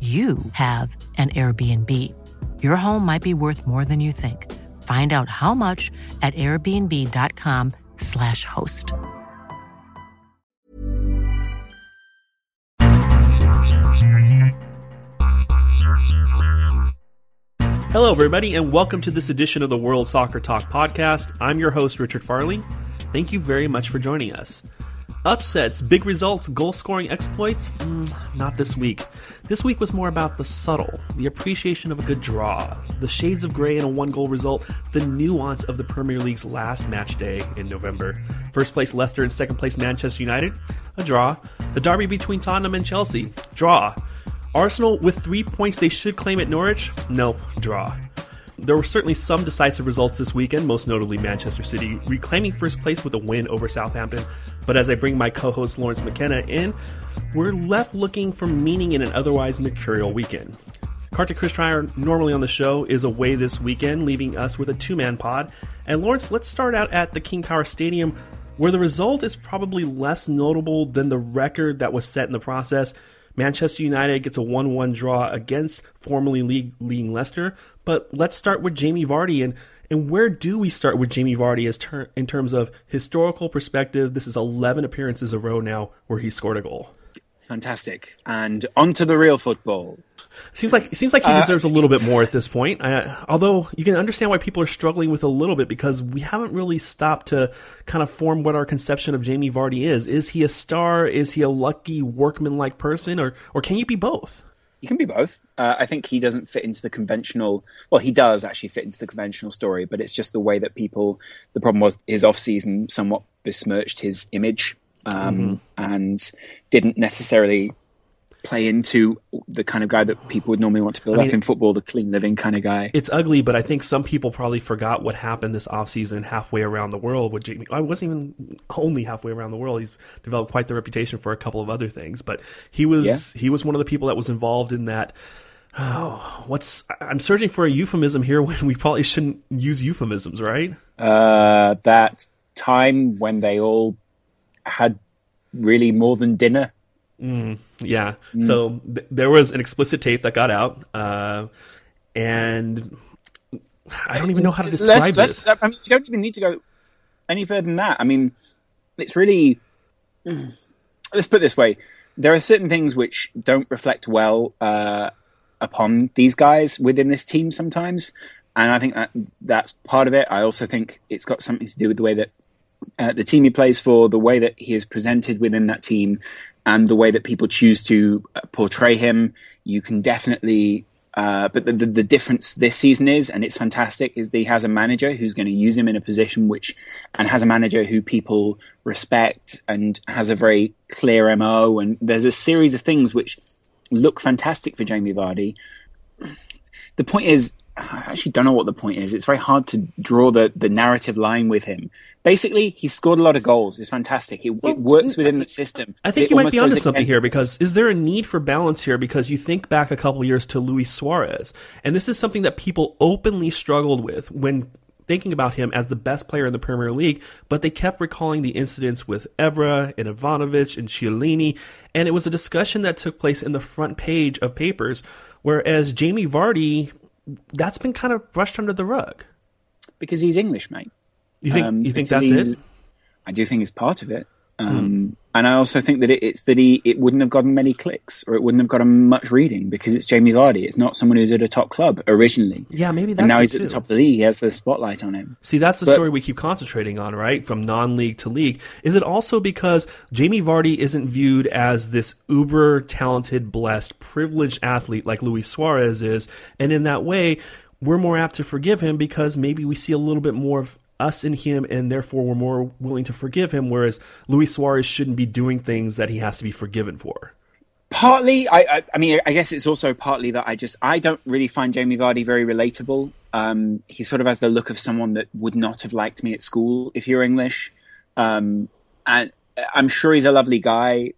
you have an Airbnb. Your home might be worth more than you think. Find out how much at airbnb.com/slash host. Hello, everybody, and welcome to this edition of the World Soccer Talk podcast. I'm your host, Richard Farley. Thank you very much for joining us. Upsets, big results, goal scoring exploits? Mm, not this week. This week was more about the subtle, the appreciation of a good draw, the shades of gray in a one goal result, the nuance of the Premier League's last match day in November. First place Leicester and second place Manchester United? A draw. The derby between Tottenham and Chelsea? Draw. Arsenal with three points they should claim at Norwich? Nope, draw. There were certainly some decisive results this weekend, most notably Manchester City reclaiming first place with a win over Southampton. But as I bring my co host Lawrence McKenna in, we're left looking for meaning in an otherwise mercurial weekend. Kartik Krishnaiyer, normally on the show, is away this weekend, leaving us with a two man pod. And Lawrence, let's start out at the King Power Stadium, where the result is probably less notable than the record that was set in the process. Manchester United gets a 1 1 draw against formerly league leading Leicester. But let's start with Jamie Vardy. And, and where do we start with Jamie Vardy as ter- in terms of historical perspective? This is 11 appearances a row now where he scored a goal. Fantastic. And on to the real football. Seems like it seems like he deserves a little bit more at this point. Uh, although you can understand why people are struggling with a little bit because we haven't really stopped to kind of form what our conception of Jamie Vardy is. Is he a star? Is he a lucky workman-like person, or or can you be both? You can be both. Uh, I think he doesn't fit into the conventional. Well, he does actually fit into the conventional story, but it's just the way that people. The problem was his off-season somewhat besmirched his image um, mm-hmm. and didn't necessarily play into the kind of guy that people would normally want to build I mean, up in football, the clean living kind of guy. It's ugly, but I think some people probably forgot what happened this offseason halfway around the world with Jamie. I wasn't even only halfway around the world. He's developed quite the reputation for a couple of other things, but he was yeah. he was one of the people that was involved in that Oh, what's I'm searching for a euphemism here when we probably shouldn't use euphemisms, right? Uh, that time when they all had really more than dinner Mm, yeah. Mm. So th- there was an explicit tape that got out, uh, and I don't even know how to describe let's, this. I mean, you don't even need to go any further than that. I mean, it's really. Let's put it this way: there are certain things which don't reflect well uh, upon these guys within this team sometimes, and I think that that's part of it. I also think it's got something to do with the way that uh, the team he plays for, the way that he is presented within that team, and the way that people choose to uh, portray him. You can definitely, uh, but the, the, the, difference this season is, and it's fantastic, is that he has a manager who's going to use him in a position which, and has a manager who people respect and has a very clear MO. And there's a series of things which look fantastic for Jamie Vardy. The point is, I actually don't know what the point is. It's very hard to draw the, the narrative line with him. Basically, he scored a lot of goals. It's fantastic. It, well, it works within the system. I think you might be onto something here because is there a need for balance here? Because you think back a couple years to Luis Suarez, and this is something that people openly struggled with when thinking about him as the best player in the Premier League, but they kept recalling the incidents with Evra and Ivanovic and Chiellini, and it was a discussion that took place in the front page of papers, whereas Jamie Vardy that's been kind of brushed under the rug. Because he's English, mate. You think? Um, you think that's it? I do think it's part of it. Um, mm. And I also think that it, it's that he it wouldn't have gotten many clicks or it wouldn't have gotten much reading because it's Jamie Vardy. It's not someone who's at a top club originally. Yeah, maybe that's and now he's at the top of the league. He has the spotlight on him. See, that's the But- story we keep concentrating on, right? From non-league to league. Is it also because Jamie Vardy isn't viewed as this uber talented, blessed, privileged athlete like Luis Suarez is, and in that way, we're more apt to forgive him because maybe we see a little bit more of us in him, and therefore we're more willing to forgive him. Whereas Luis Suarez shouldn't be doing things that he has to be forgiven for. Partly, I, I, I mean, I guess it's also partly that I just I don't really find Jamie Vardy very relatable. Um, he sort of has the look of someone that would not have liked me at school if you're English, um, and I'm sure he's a lovely guy.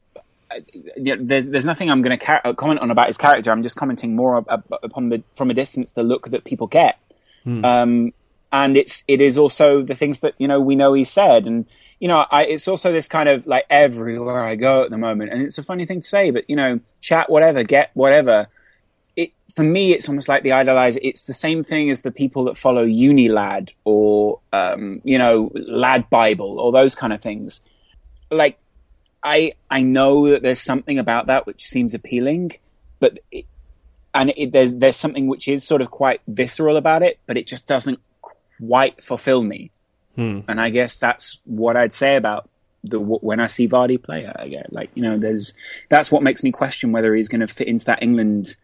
I- there's there's nothing I'm going to car- comment on about his character. I'm just commenting more upon the from a distance the look that people get. Um, and it's it is also the things that you know we know he said. And you know I, it's also this kind of like everywhere i go at the moment. And it's a funny thing to say but you know chat whatever get whatever. It for me it's almost like the idolizer. It's the same thing as the people that follow unilad or um, you know lad bible or those kind of things. Like i i know that there's something about that which seems appealing but it, and it, there's there's something which is sort of quite visceral about it, but it just doesn't quite fulfill me. Hmm. And I guess that's what I'd say about the when I see Vardy play. I get like you know, there's that's what makes me question whether he's going to fit into that England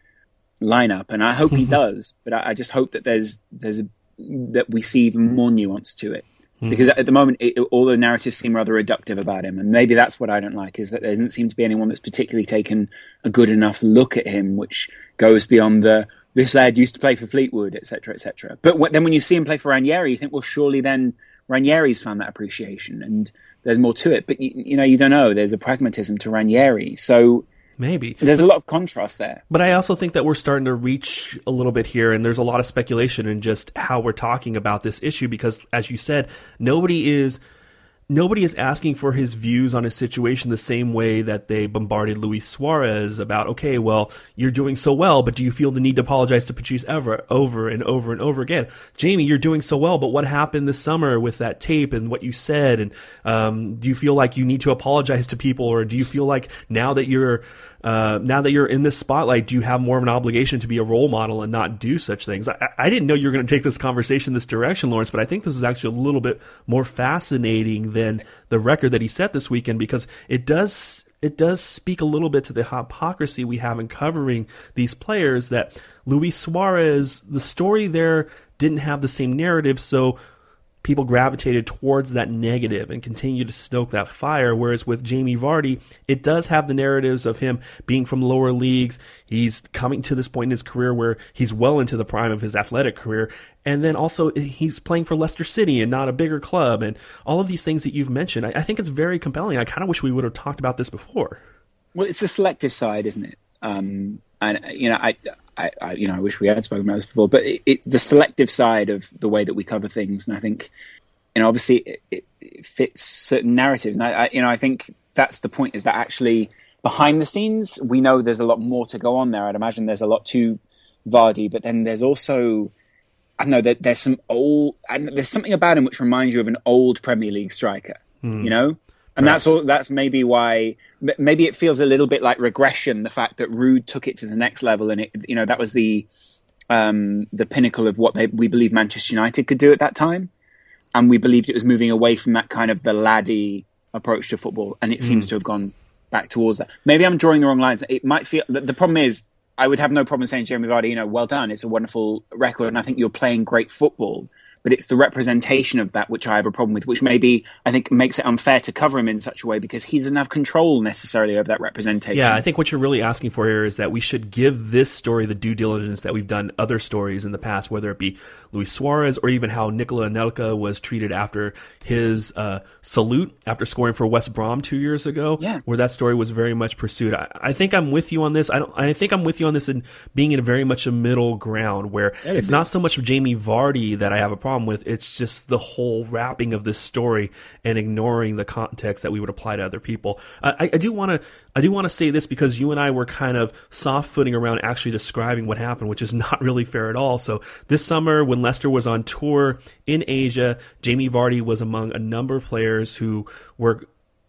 lineup, and I hope he does. But I, I just hope that there's there's a, that we see even more nuance to it. Hmm. Because at the moment, it, all the narratives seem rather reductive about him, and maybe that's what I don't like. Is that there doesn't seem to be anyone that's particularly taken a good enough look at him, which goes beyond the this lad used to play for Fleetwood, etc., etc. But wh- then when you see him play for Ranieri, you think, well, surely then Ranieri's found that appreciation, and there's more to it. But you, you know, you don't know. There's a pragmatism to Ranieri, so Maybe. there's a lot of contrast there. But I also think that we're starting to reach a little bit here, and there's a lot of speculation in just how we're talking about this issue because, as you said, nobody is nobody is asking for his views on his situation the same way that they bombarded Luis Suarez about, okay, well, you're doing so well, but do you feel the need to apologize to Patrice Evra over and over and over again? Jamie, you're doing so well, but what happened this summer with that tape and what you said? And um, do you feel like you need to apologize to people, or do you feel like now that you're uh, now that you're in this spotlight, do you have more of an obligation to be a role model and not do such things? I, I didn't know you were going to take this conversation this direction, Lawrence, but I think this is actually a little bit more fascinating than the record that he set this weekend because it does it does speak a little bit to the hypocrisy we have in covering these players that Luis Suarez, the story there didn't have the same narrative, so people gravitated towards that negative and continue to stoke that fire. Whereas with Jamie Vardy, it does have the narratives of him being from lower leagues. He's coming to this point in his career where he's well into the prime of his athletic career. And then also he's playing for Leicester City and not a bigger club. And all of these things that you've mentioned, I, I think it's very compelling. I kind of wish we would have talked about this before. Well, it's the selective side, isn't it? Um, and you know, I, I, I, you know, I wish we had spoken about this before, but it, it, the selective side of the way that we cover things, and I think, you know, obviously it, it, it fits certain narratives, and I, I, you know, I think that's the point is that actually behind the scenes we know there's a lot more to go on there. I'd imagine there's a lot to Vardy, but then there's also. I don't know that there's some old, and there's something about him which reminds you of an old Premier League striker. Hmm. You know, and that's all. That's maybe why. Maybe it feels a little bit like regression. The fact that Ruud took it to the next level, and it, you know, that was the um, the pinnacle of what they, we believe Manchester United could do at that time, and we believed it was moving away from that kind of the laddie approach to football, and it seems to have gone back towards that. Maybe I'm drawing the wrong lines. It might feel. The, the problem is, I would have no problem saying Jeremy Vardy, you know, well done. It's a wonderful record, and I think you're playing great football but it's the representation of that which I have a problem with, which maybe I think makes it unfair to cover him in such a way because he doesn't have control necessarily over that representation. Yeah, I think what you're really asking for here is that we should give this story the due diligence that we've done other stories in the past, whether it be Luis Suarez or even how Nikola Anelka was treated after his uh, salute after scoring for West Brom two years ago, Yeah. where that story was very much pursued. I, I think I'm with you on this. I don't. I think I'm with you on this in being in a very much a middle ground where it's not so much of Jamie Vardy that I have a problem with. It's just the whole wrapping of this story and ignoring the context that we would apply to other people. I, I do want to. I do want to say this because you and I were kind of soft footing around actually describing what happened, which is not really fair at all. So this summer, when Leicester was on tour in Asia, Jamie Vardy was among a number of players who were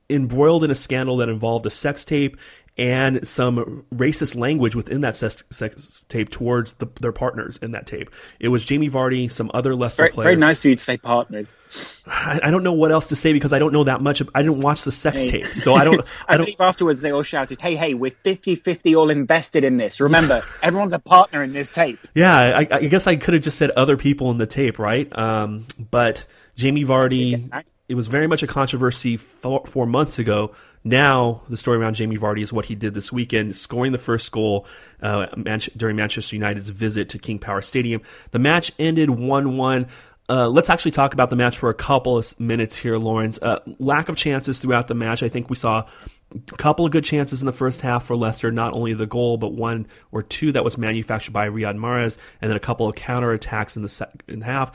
embroiled in a scandal that involved a sex tape and some racist language within that sex, sex tape towards the, their partners in that tape. It was Jamie Vardy, some other Leicester Very, players. very nice for you to say partners. I, I don't know what else to say because I don't know that much. Of, I didn't watch the sex Hey. tape, so I don't. I, I don't. believe afterwards they all shouted, "Hey, hey, we're 50-50 all invested in this. Remember, everyone's a partner in this tape." Yeah, I, I guess I could have just said other people in the tape, right? Um, but Jamie Vardy, it was very much a controversy four, four months ago. Now the story around Jamie Vardy is what he did this weekend, scoring the first goal uh, during Manchester United's visit to King Power Stadium. The match ended one-one. Uh, let's actually talk about the match for a couple of minutes here, Lawrence. Uh, lack of chances throughout the match. I think we saw a couple of good chances in the first half for Leicester, not only the goal, but one or two that was manufactured by Riyad Mahrez, and then a couple of counterattacks in the second half.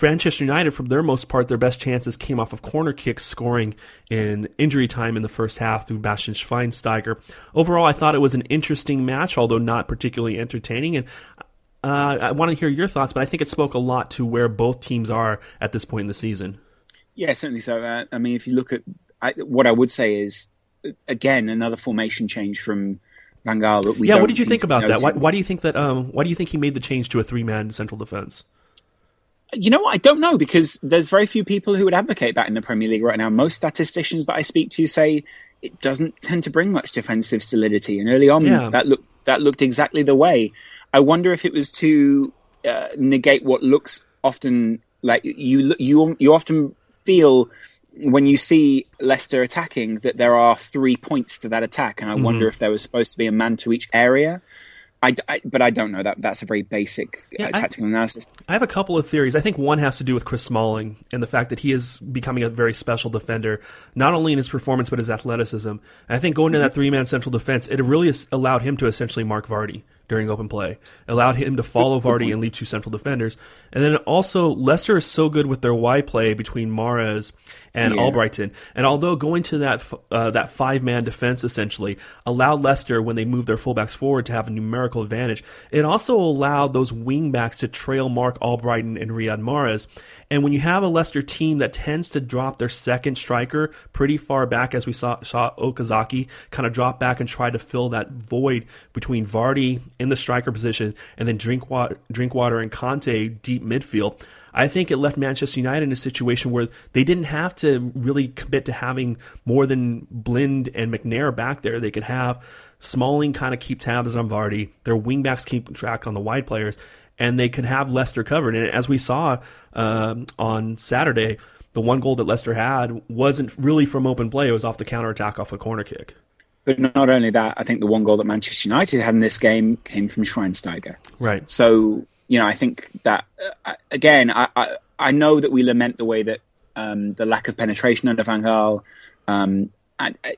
Manchester United, for their most part, their best chances came off of corner kicks, scoring in injury time in the first half through Bastian Schweinsteiger. Overall, I thought it was an interesting match, although not particularly entertaining. And uh, I want to hear your thoughts, but I think it spoke a lot to where both teams are at this point in the season. Yeah, certainly so. Uh, I mean, if you look at I, what I would say is again another formation change from Van Gaal that we. yeah, what did you think about that? Why, why do you think that? Um, why do you think he made the change to a three-man central defense? You know what? I don't know because there's very few people who would advocate that in the Premier League right now. Most statisticians that I speak to say it doesn't tend to bring much defensive solidity, and early on Yeah. that looked that looked exactly the way. I wonder if it was to uh, negate what looks often like you you you often feel when you see Leicester attacking that there are three points to that attack, and I wonder if there was supposed to be a man to each area. I, I- but I don't know that. That's a very basic uh, Yeah, I- tactical analysis. I have a couple of theories. I think one has to do with Chris Smalling and the fact that he is becoming a very special defender, not only in his performance but his athleticism. And I think going to that three-man central defense, it really allowed him to essentially mark Vardy during open play, allowed him to follow Vardy and leave two central defenders. And then also, Leicester is so good with their wide play between Mahrez and Yeah. Albrighton. And although going to that uh, that five man defense essentially allowed Leicester when they moved their fullbacks forward to have a numerical advantage, it also allowed those wingbacks to trail mark Albrighton and Riyad Mahrez. And when you have a Leicester team that tends to drop their second striker pretty far back, as we saw, saw Okazaki kind of drop back and try to fill that void between Vardy in the striker position and then Drinkwater, Drinkwater and Kanté deep midfield. I think it left Manchester United in a situation where they didn't have to really commit to having more than Blind and McNair back there. They could have Smalling kind of keep tabs on Vardy, their wingbacks keep track on the wide players, and they could have Leicester covered. And as we saw um, on Saturday, the one goal that Leicester had wasn't really from open play; it was off the counter attack off a corner kick. But not only that, I think the one goal that Manchester United had in this game came from Schweinsteiger. Right. So you know, I think that uh, again, I, I I know that we lament the way that um, the lack of penetration under Van Gaal. Um, and I,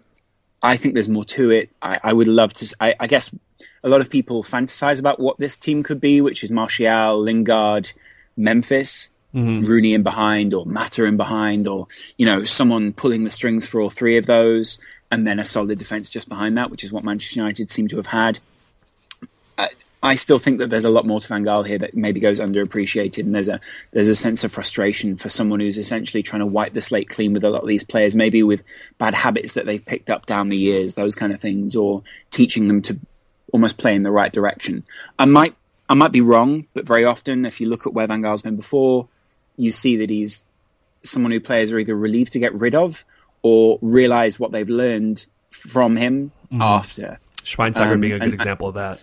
I think there's more to it. I, I would love to. I guess a lot of people fantasize about what this team could be, which is Martial, Lingard, Memphis. Mm-hmm. Rooney in behind, or Mata in behind, or you know someone pulling the strings for all three of those, and then a solid defense just behind that, which is what Manchester United seem to have had. I still think that there's a lot more to Van Gaal here that maybe goes underappreciated, and there's a there's a sense of frustration for someone who's essentially trying to wipe the slate clean with a lot of these players, maybe with bad habits that they've picked up down the years, those kind of things, or teaching them to almost play in the right direction. I might I might be wrong, but very often, if you look at where Van Gaal's been before, you see that he's someone who players are either relieved to get rid of or realize what they've learned from him after Schweinsteiger Um, being a good and- example of that.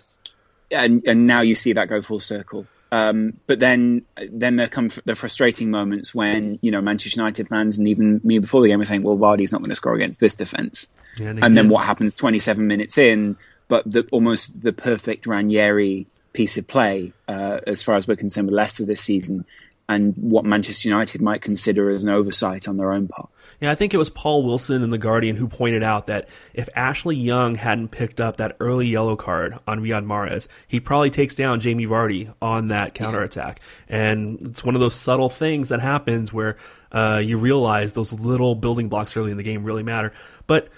and and now you see that go full circle. Um, but then then there come the frustrating moments when you know Manchester United fans and even me before the game were saying, "Well, Vardy's not going to score against this defense." Yeah, and and then what happens 27 minutes in? But the, almost the perfect Ranieri piece of play uh, as far as we're concerned with Leicester this season, and what Manchester United might consider as an oversight on their own part. Yeah, I think it was Paul Wilson in The Guardian who pointed out that if Ashley Young hadn't picked up that early yellow card on Riyad Mahrez, he probably takes down Jamie Vardy on that counterattack. And it's one of those subtle things that happens where uh, you realize those little building blocks early in the game really matter. But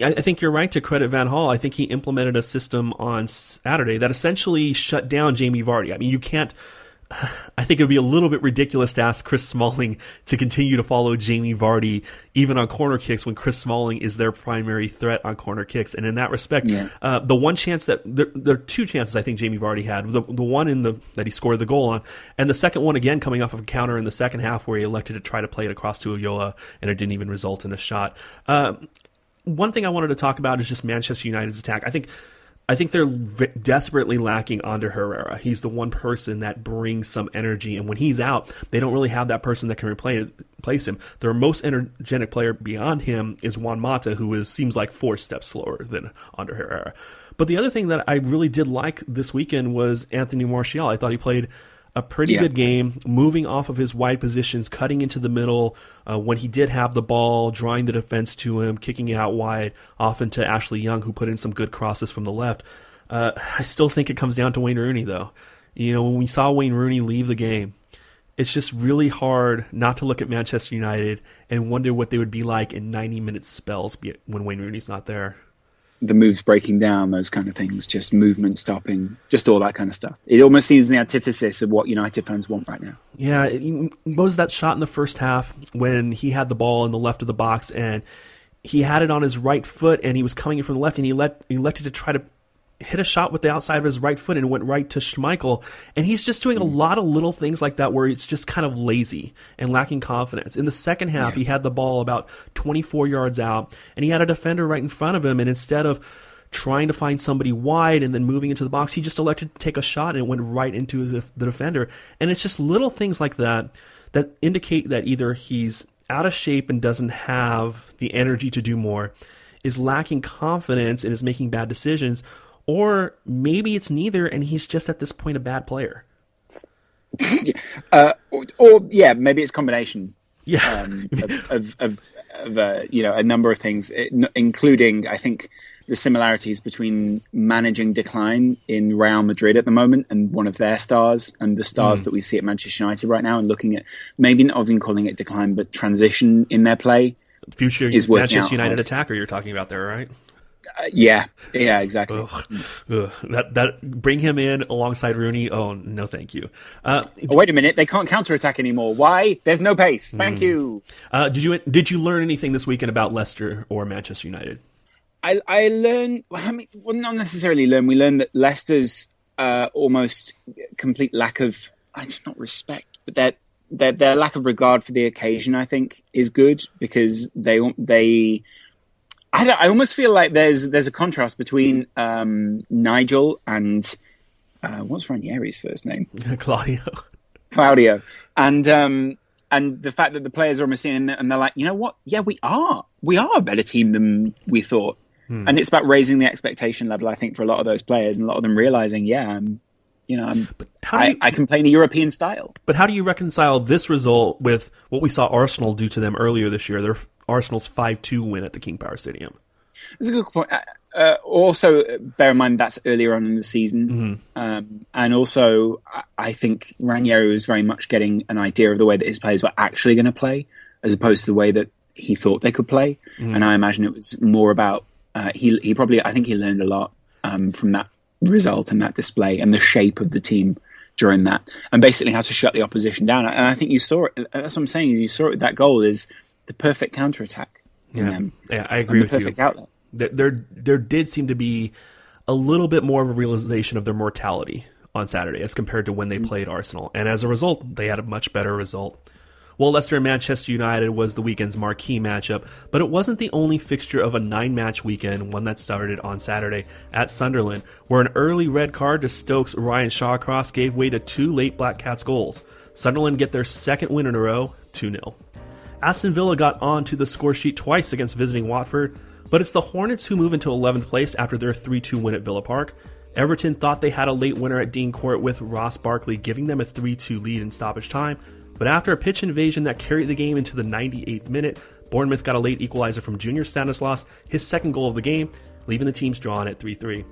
I I think you're right to credit Van Gaal. I think he implemented a system on Saturday that essentially shut down Jamie Vardy. I mean, you can't I think it would be a little bit ridiculous to ask Chris Smalling to continue to follow Jamie Vardy even on corner kicks when Chris Smalling is their primary threat on corner kicks. And in that respect, Yeah. uh, the one chance that there, there are two chances I think Jamie Vardy had the, the one in the that he scored the goal on, and the second one again coming off of a counter in the second half where he elected to try to play it across to Ulloa and it didn't even result in a shot. Uh, one thing I wanted to talk about is just Manchester United's attack. I think I think they're v- desperately lacking Ander Herrera. He's the one person that brings some energy, and when he's out, they don't really have that person that can replace him. Their most energetic player beyond him is Juan Mata, who is seems like four steps slower than Ander Herrera. But the other thing that I really did like this weekend was Anthony Martial. I thought he played a pretty Yeah. good game, moving off of his wide positions, cutting into the middle uh, when he did have the ball, drawing the defense to him, kicking it out wide, often to Ashley Young, who put in some good crosses from the left. Uh, I still think it comes down to Wayne Rooney, though. You know, when we saw Wayne Rooney leave the game, it's just really hard not to look at Manchester United and wonder what they would be like in 90 minute spells when Wayne Rooney's not there. The moves breaking down, those kind of things, just movement stopping, just all that kind of stuff. It almost seems the antithesis of what United fans want right now. Yeah, what was that shot in the first half when he had the ball in the left of the box and he had it on his right foot and he was coming in from the left and he let he elected to try to hit a shot with the outside of his right foot and went right to Schmeichel and he's just doing a hmm. lot of little things like that where it's just kind of lazy and lacking confidence. In the second half, he had the ball about 24 yards out and he had a defender right in front of him and instead of trying to find somebody wide and then moving into the box. He just elected to take a shot and it went right into his, the defender. And it's just little things like that that indicate that either he's out of shape and doesn't have the energy to do more, is lacking confidence and is making bad decisions, or maybe it's neither and he's just at this point a bad player. Or, or yeah, maybe it's a combination Yeah. um, of, of, of, of uh, you know a number of things, including I think the similarities between managing decline in Real Madrid at the moment and one of their stars and the stars that we see at Manchester United right now, and looking at maybe not even calling it decline, but transition in their play. Future Is Manchester United hard. attacker you're talking about there, right? Uh, yeah, yeah, exactly. Ugh, that that bring him in alongside Rooney. Oh no, thank you. Uh, Oh, wait a minute, they can't counterattack anymore. Why? There's no pace. Thank you. uh, did you did you learn anything this weekend about Leicester or Manchester United? I, I learned, I mean, well, not necessarily learn. We learned that Leicester's uh, almost complete lack of, I just not respect, but their, their their lack of regard for the occasion, I think, is good because they they. I, don't, I almost feel like there's there's a contrast between um, Nigel and uh, what's Ranieri's first name? Claudio. Claudio, and um, and the fact that the players are almost in and they're like, you know what? Yeah, we are. We are a better team than we thought. And it's about raising the expectation level, I think, for a lot of those players, and a lot of them realizing, yeah, I'm, you know, I'm, I, you- I can play in a European style. But how do you reconcile this result with what we saw Arsenal do to them earlier this year? Their Arsenal's five two win at the King Power Stadium. That's a good point. Uh, uh, also, bear in mind that's earlier on in the season, um, and also I, think Ranieri was very much getting an idea of the way that his players were actually going to play, as opposed to the way that he thought they could play. And I imagine it was more about uh, he. He probably I think he learned a lot um, from that result and that display and the shape of the team during that, and basically how to shut the opposition down. And I think you saw it. That's what I'm saying. You saw it. with That goal is the perfect counter attack. Yeah, um, yeah, I agree with you. perfect outlet. There, there, did seem to be a little bit more of a realization of their mortality on Saturday as compared to when they mm-hmm. played Arsenal, and as a result, they had a much better result. Well, Leicester and Manchester United was the weekend's marquee matchup, but it wasn't the only fixture of a nine match weekend, one that started on Saturday at Sunderland, where an early red card to Stokes' Ryan Shawcross gave way to two late Black Cats goals. Sunderland get their second win in a row, 2 0. Aston Villa got onto the score sheet twice against visiting Watford, but it's the Hornets who move into 11th place after their 3 2 win at Villa Park. Everton thought they had a late winner at Dean Court with Ross Barkley giving them a 3 2 lead in stoppage time, but after a pitch invasion that carried the game into the 98th minute, Bournemouth got a late equalizer from Junior Stanislas, his second goal of the game, leaving the teams drawn at 3 3.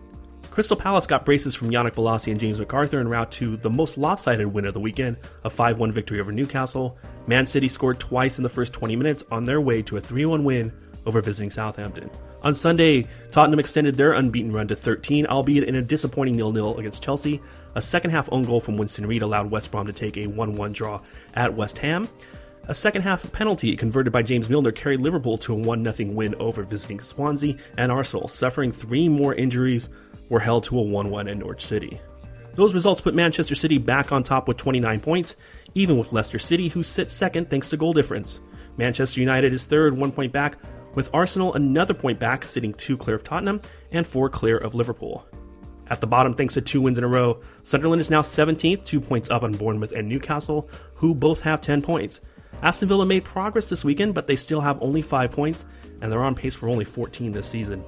Crystal Palace got braces from Yannick Bolasie and James McArthur en route to the most lopsided win of the weekend, a 5 1 victory over Newcastle. Man City scored twice in the first 20 minutes on their way to a 3 1 win over visiting Southampton. On Sunday, Tottenham extended their unbeaten run to 13, albeit in a disappointing 0 0 against Chelsea. A second half own goal from Winston Reid allowed West Brom to take a 1 1 draw at West Ham. A second half penalty converted by James Milner carried Liverpool to a 1 0 win over visiting Swansea, and Arsenal, suffering three more injuries, were held to a 1 1 in Norwich City. Those results put Manchester City back on top with 29 points, even with Leicester City, who sit second thanks to goal difference. Manchester United is third, one point back, with Arsenal another point back, sitting two clear of Tottenham and four clear of Liverpool. At the bottom, thanks to two wins in a row, Sunderland is now 17th, two points up on Bournemouth and Newcastle, who both have 10 points. Aston Villa made progress this weekend, but they still have only 5 points, and they're on pace for only 14 this season.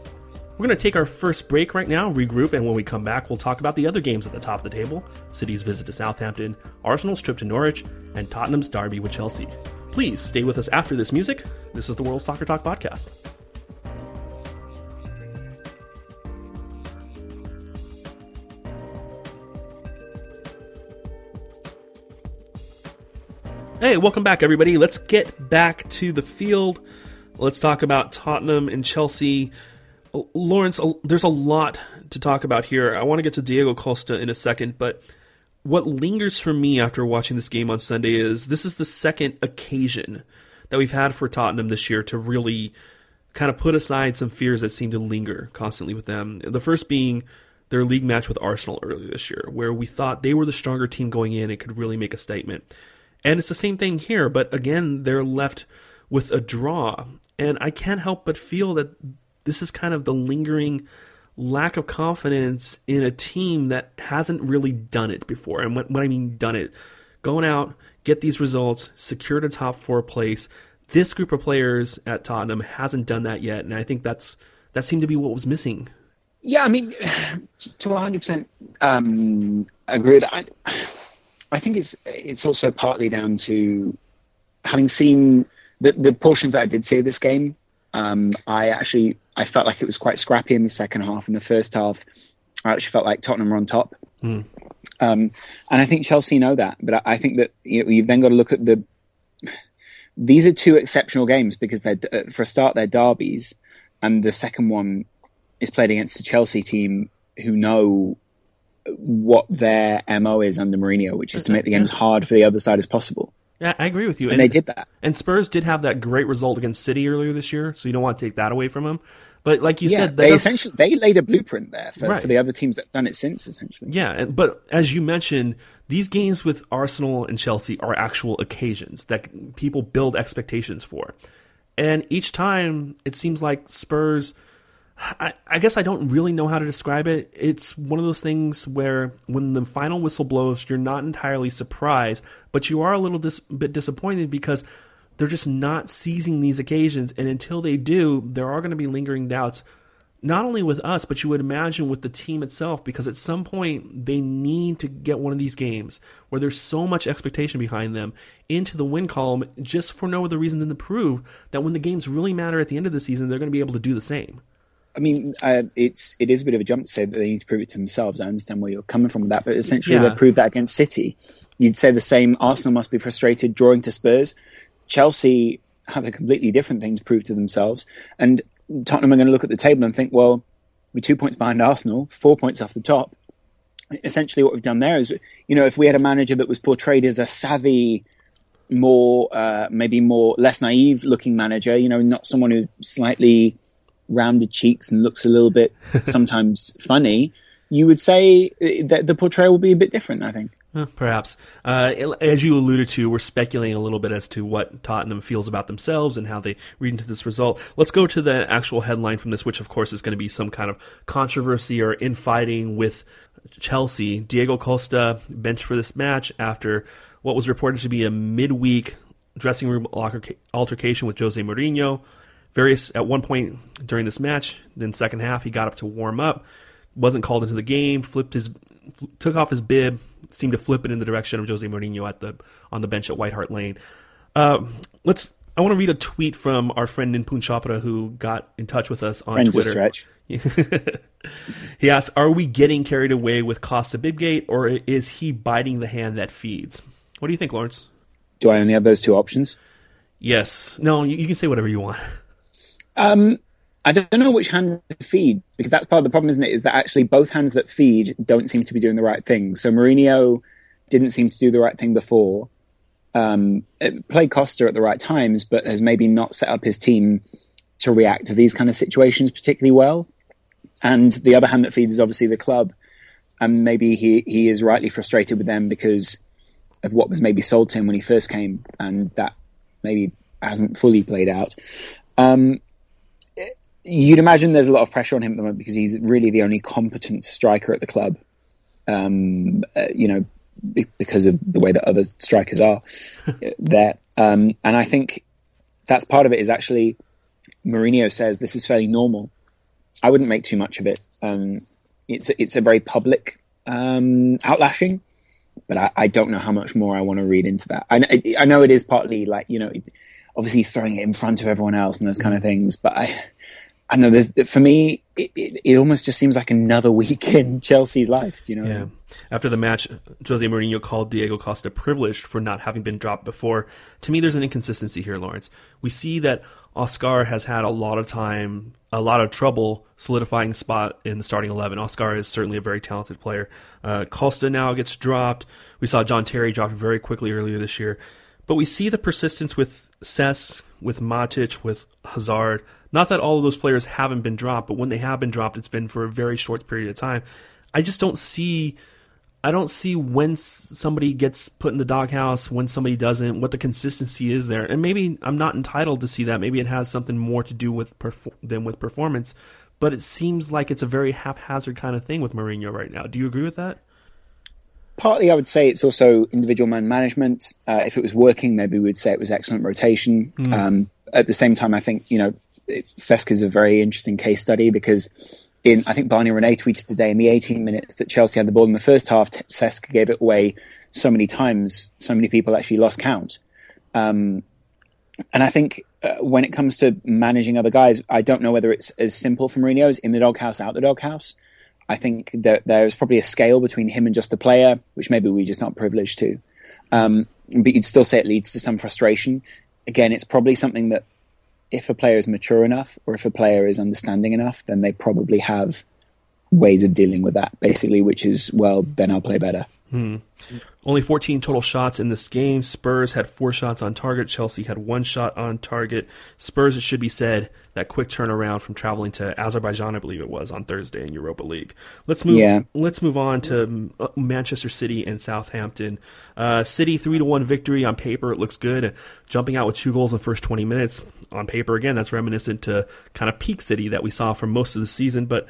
We're going to take our first break right now, regroup, and when we come back, we'll talk about the other games at the top of the table City's visit to Southampton, Arsenal's trip to Norwich, and Tottenham's derby with Chelsea. Please stay with us after this music. This is the World Soccer Talk Podcast. Hey, welcome back, everybody. Let's get back to the field. Let's talk about Tottenham and Chelsea. Oh, Lawrence, there's a lot to talk about here. I want to get to Diego Costa in a second, but what lingers for me after watching this game on Sunday is this is the second occasion that we've had for Tottenham this year to really kind of put aside some fears that seem to linger constantly with them. The first being their league match with Arsenal earlier this year, where we thought they were the stronger team going in and could really make a statement. And it's the same thing here, but again, they're left with a draw. And I can't help but feel that this is kind of the lingering lack of confidence in a team that hasn't really done it before. And what, what I mean done it, going out, get these results, secured a top four place. This group of players at Tottenham hasn't done that yet, and I think that's that seemed to be what was missing. Yeah, I mean, to 100 percent um, agree. I, I think it's it's also partly down to having seen the the portions that I did see of this game. Um, I actually I felt like it was quite scrappy in the second half. In the first half, I actually felt like Tottenham were on top. Mm. Um, and I think Chelsea know that, but I, I think that you know, you've then got to look at the. These are two exceptional games because they're uh, for a start they're derbies, and the second one is played against a Chelsea team who know what their mo is under Mourinho, which is to make the game as hard for the other side as possible. Yeah, I agree with you. And, and, they did that. And Spurs did have that great result against City earlier this year, so you don't want to take that away from them. But like you yeah, said, they essentially they laid a blueprint there for, right. for the other teams that've done it since. Essentially, yeah. But as you mentioned, these games with Arsenal and Chelsea are actual occasions that people build expectations for, and each time it seems like Spurs I, I, guess I don't really know how to describe it. It's one of those things where when the final whistle blows, you're not entirely surprised, but you are a little dis- bit disappointed because they're just not seizing these occasions. And until they do, there are going to be lingering doubts, not only with us, but you would imagine with the team itself, because at some point they need to get one of these games where there's so much expectation behind them into the win column just for no other reason than to prove that when the games really matter at the end of the season, they're going to be able to do the same. I mean, uh, it's it is a bit of a jump to say that they need to prove it to themselves. I understand where you're coming from with that, but essentially yeah. they proved that against City. You'd say the same. Arsenal must be frustrated drawing to Spurs. Chelsea have a completely different thing to prove to themselves, and Tottenham are going to look at the table and think, well, we're two points behind Arsenal, four points off the top. Essentially, what we've done there is, you know, if we had a manager that was portrayed as a savvy, more uh, maybe more less naive looking manager, you know, not someone who slightly rounded cheeks and looks a little bit sometimes funny, you would say that the portrayal will be a bit different, I think. perhaps. Uh, as you alluded to, we're speculating a little bit as to what Tottenham feels about themselves and how they read into this result. Let's go to the actual headline from this, which of course is going to be some kind of controversy or infighting with Chelsea. Diego Costa benched for this match after what was reported to be a midweek dressing room altercation with Jose Mourinho. Various at one point during this match, then second half, he got up to warm up, wasn't called into the game, flipped his, took off his bib, seemed to flip it in the direction of Jose Mourinho at the on the bench at White Hart Lane. Uh, let's. I want to read a tweet from our friend Nipun Chopra who got in touch with us on Friends Twitter. stretch. he asks, "Are we getting carried away with Costa Bibgate, or is he biting the hand that feeds?" What do you think, Lawrence? Do I only have those two options? Yes. No, you, you can say whatever you want. Um, I don't know which hand to feed because that's part of the problem, isn't it? Is that actually both hands that feed don't seem to be doing the right thing. So Mourinho didn't seem to do the right thing before. Um, played Costa at the right times, but has maybe not set up his team to react to these kind of situations particularly well. And the other hand that feeds is obviously the club, and maybe he he is rightly frustrated with them because of what was maybe sold to him when he first came, and that maybe hasn't fully played out. Um, you'd imagine there's a lot of pressure on him at the moment because he's really the only competent striker at the club. Um, uh, you know, because of the way that other strikers are there. Um, and I think that's part of it is actually Mourinho says this is fairly normal. I wouldn't make too much of it. Um, it's a, it's a very public um, outlashing, but I, I, don't know how much more I want to read into that. I, I know it is partly like you know, obviously he's throwing it in front of everyone else and those kind of things, but I I know there's for me, it, it, it, almost just seems like another week in Chelsea's life. You know. Yeah. After the match, Jose Mourinho called Diego Costa privileged for not having been dropped before. To me, there's an inconsistency here, Lawrence. We see that Oscar has had a lot of time, a lot of trouble solidifying spot in the starting eleven. Oscar is certainly a very talented player. Uh, Costa now gets dropped. We saw John Terry drop very quickly earlier this year, but we see the persistence with Cesc, with Matic, with Hazard not that all of those players haven't been dropped, but when they have been dropped, it's been for a very short period of time. I just don't see. I don't see when somebody gets put in the doghouse, when somebody doesn't, what the consistency is there. And maybe I'm not entitled to see that. Maybe it has something more to do with perf- than with performance. But it seems like it's a very haphazard kind of thing with Mourinho right now. Do you agree with that? Partly, I would say it's also individual man management. Uh, if it was working, maybe we would say it was excellent rotation. Mm. Um, at the same time, I think you know Cesc is a very interesting case study because in I think Barney Ronay tweeted today in the 18 minutes that Chelsea had the ball in the first half, Cesc gave it away so many times, so many people actually lost count. Um, and I think uh, when it comes to managing other guys, I don't know whether it's as simple for Mourinho as in the doghouse, out the doghouse. I think that there's probably a scale between him and just the player, which maybe we're just not privileged to. Um, but you'd still say it leads to some frustration. Again, it's probably something that if a player is mature enough or if a player is understanding enough, then they probably have ways of dealing with that, basically, which is, well, then I'll play better. Hmm. Only 14 total shots in this game. Spurs had four shots on target. Chelsea had one shot on target. Spurs, it should be said, that quick turnaround from traveling to Azerbaijan, I believe it was, on Thursday in Europa League. Let's move. Yeah. Let's move on to uh, Manchester City and Southampton. Uh, City three to one victory on paper. It looks good. Jumping out with two goals in the first 20 minutes on paper. Again, that's reminiscent to kind of peak City that we saw for most of the season. But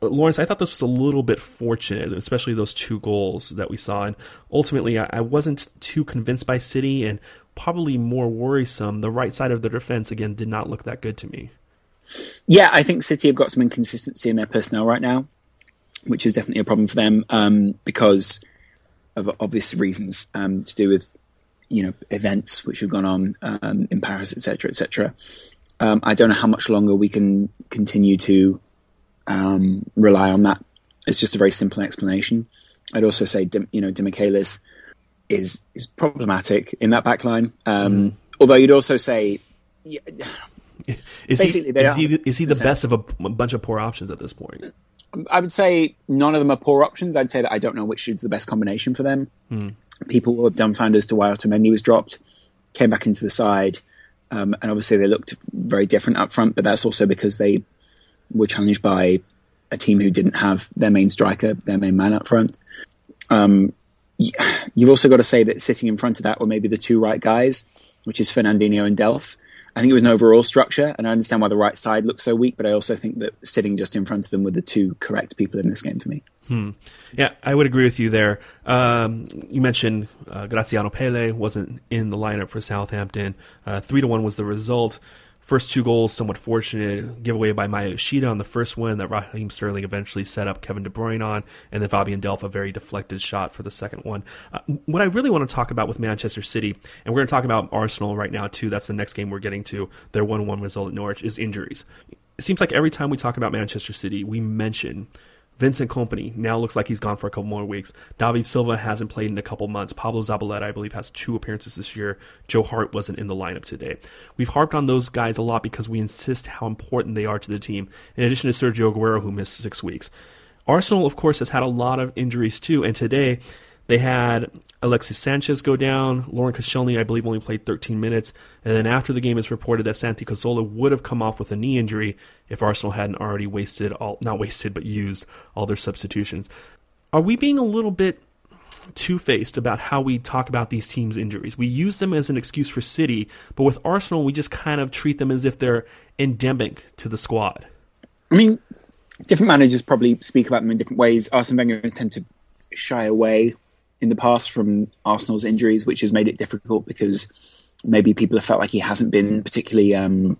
Lawrence, I thought this was a little bit fortunate, especially those two goals that we saw. And ultimately, I, I wasn't too convinced by City, and probably more worrisome. The right side of the defense again did not look that good to me. Yeah, I think City have got some inconsistency in their personnel right now, which is definitely a problem for them um, because of obvious reasons um, to do with you know events which have gone on um, in Paris, etc., etc. Um, I don't know how much longer we can continue to um, rely on that. It's just a very simple explanation. I'd also say, you know, Demichelis is is problematic in that backline. Um, mm. Although you'd also say, yeah, is he, is he, is he the best of a, a, bunch of poor options at this point? I would say none of them are poor options. I'd say that I don't know which is the best combination for them. Mm. People were dumbfounded as to why Otamendi was dropped, came back into the side, um, and obviously they looked very different up front. But that's also because they were challenged by a team who didn't have their main striker, their main man up front. Um, you've also got to say that sitting in front of that were maybe the two right guys, which is Fernandinho and Delph. I think it was an overall structure, and I understand why the right side looks so weak, but I also think that sitting just in front of them were the two correct people in this game for me. Hmm. Yeah, I would agree with you there. Um, you mentioned uh, Graziano Pelle wasn't in the lineup for Southampton. Uh, three to one was the result. First two goals, somewhat fortunate. Giveaway by Maya on the first one that Raheem Sterling eventually set up Kevin De Bruyne on, and then Fabian Delph, a very deflected shot for the second one. Uh, what I really want to talk about with Manchester City, and we're going to talk about Arsenal right now too, that's the next game we're getting to, their 1 1 result at Norwich, is injuries. It seems like every time we talk about Manchester City, we mention Vincent Kompany now looks like he's gone for a couple more weeks. David Silva hasn't played in a couple months. Pablo Zabaleta, I believe, has two appearances this year. Joe Hart wasn't in the lineup today. We've harped on those guys a lot because we insist how important they are to the team, in addition to Sergio Aguero, who missed six weeks. Arsenal, of course, has had a lot of injuries too, and today they had Alexis Sanchez go down. Laurent Koscielny, I believe, only played 13 minutes. And then after the game, it's reported that Santi Cazorla would have come off with a knee injury if Arsenal hadn't already wasted all, not wasted, but used all their substitutions. Are we being a little bit two faced about how we talk about these teams' injuries? We use them as an excuse for City, but with Arsenal, we just kind of treat them as if they're endemic to the squad. I mean, different managers probably speak about them in different ways. Arsene Wenger tend to shy away in the past from Arsenal's injuries, which has made it difficult because maybe people have felt like he hasn't been particularly um,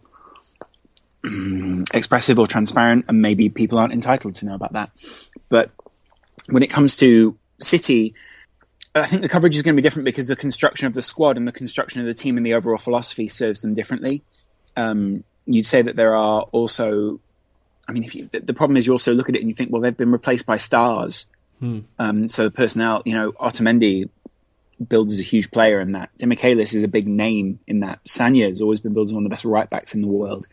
expressive or transparent, and maybe people aren't entitled to know about that. But when it comes to City, I think the coverage is going to be different because the construction of the squad and the construction of the team and the overall philosophy serves them differently. Um, you'd say that there are also, I mean, if you, the, the problem is you also look at it and you think, well, they've been replaced by stars Hmm. um, so the personnel, you know, Otamendi builds as a huge player in that. Demichelis is a big name in that. Sagna has always been built as one of the best right backs in the world.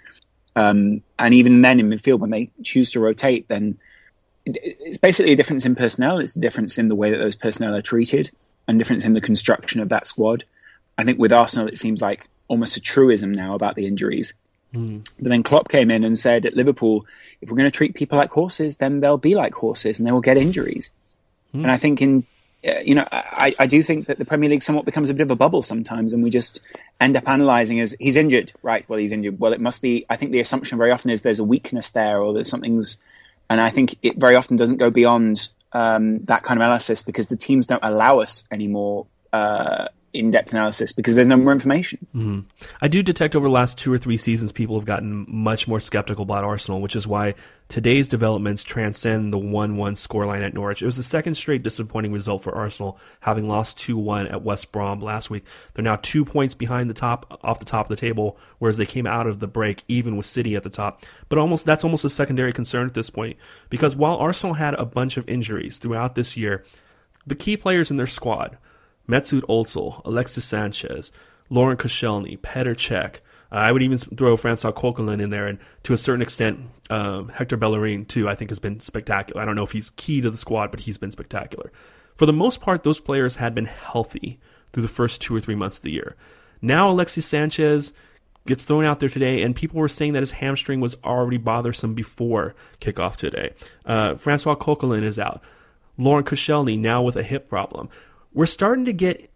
Um, and even then in midfield, when they choose to rotate, then it's basically a difference in personnel. It's a difference in the way that those personnel are treated and difference in the construction of that squad. I think with Arsenal, it seems like almost a truism now about the injuries. But then Klopp came in and said at Liverpool, if we're going to treat people like horses, then they'll be like horses and they will get injuries. And I think in, uh, you know, I, I do think that the Premier League somewhat becomes a bit of a bubble sometimes, and we just end up analysing as he's injured, right? Well, he's injured. Well, it must be. I think the assumption very often is there's a weakness there, or that something's, and I think it very often doesn't go beyond um, that kind of analysis because the teams don't allow us anymore uh, in-depth analysis because there's no more information. Mm-hmm. I do detect over the last two or three seasons, people have gotten much more skeptical about Arsenal, which is why today's developments transcend the 1 1 scoreline at Norwich. It was the second straight disappointing result for Arsenal, having lost 2 1 at West Brom last week. They're now two points behind the top, off the top of the table, whereas they came out of the break even with City at the top. But almost that's almost a secondary concern at this point, because while Arsenal had a bunch of injuries throughout this year, the key players in their squad, Mesut Ozil, Alexis Sanchez, Laurent Koscielny, Petr Cech. Uh, I would even throw Francois Coquelin in there, and to a certain extent, um, Hector Bellerin too. I think has been spectacular. I don't know if he's key to the squad, but he's been spectacular. For the most part, those players had been healthy through the first two or three months of the year. Now Alexis Sanchez gets thrown out there today, and people were saying that his hamstring was already bothersome before kickoff today. Uh, Francois Coquelin is out. Laurent Koscielny now with a hip problem. We're starting to get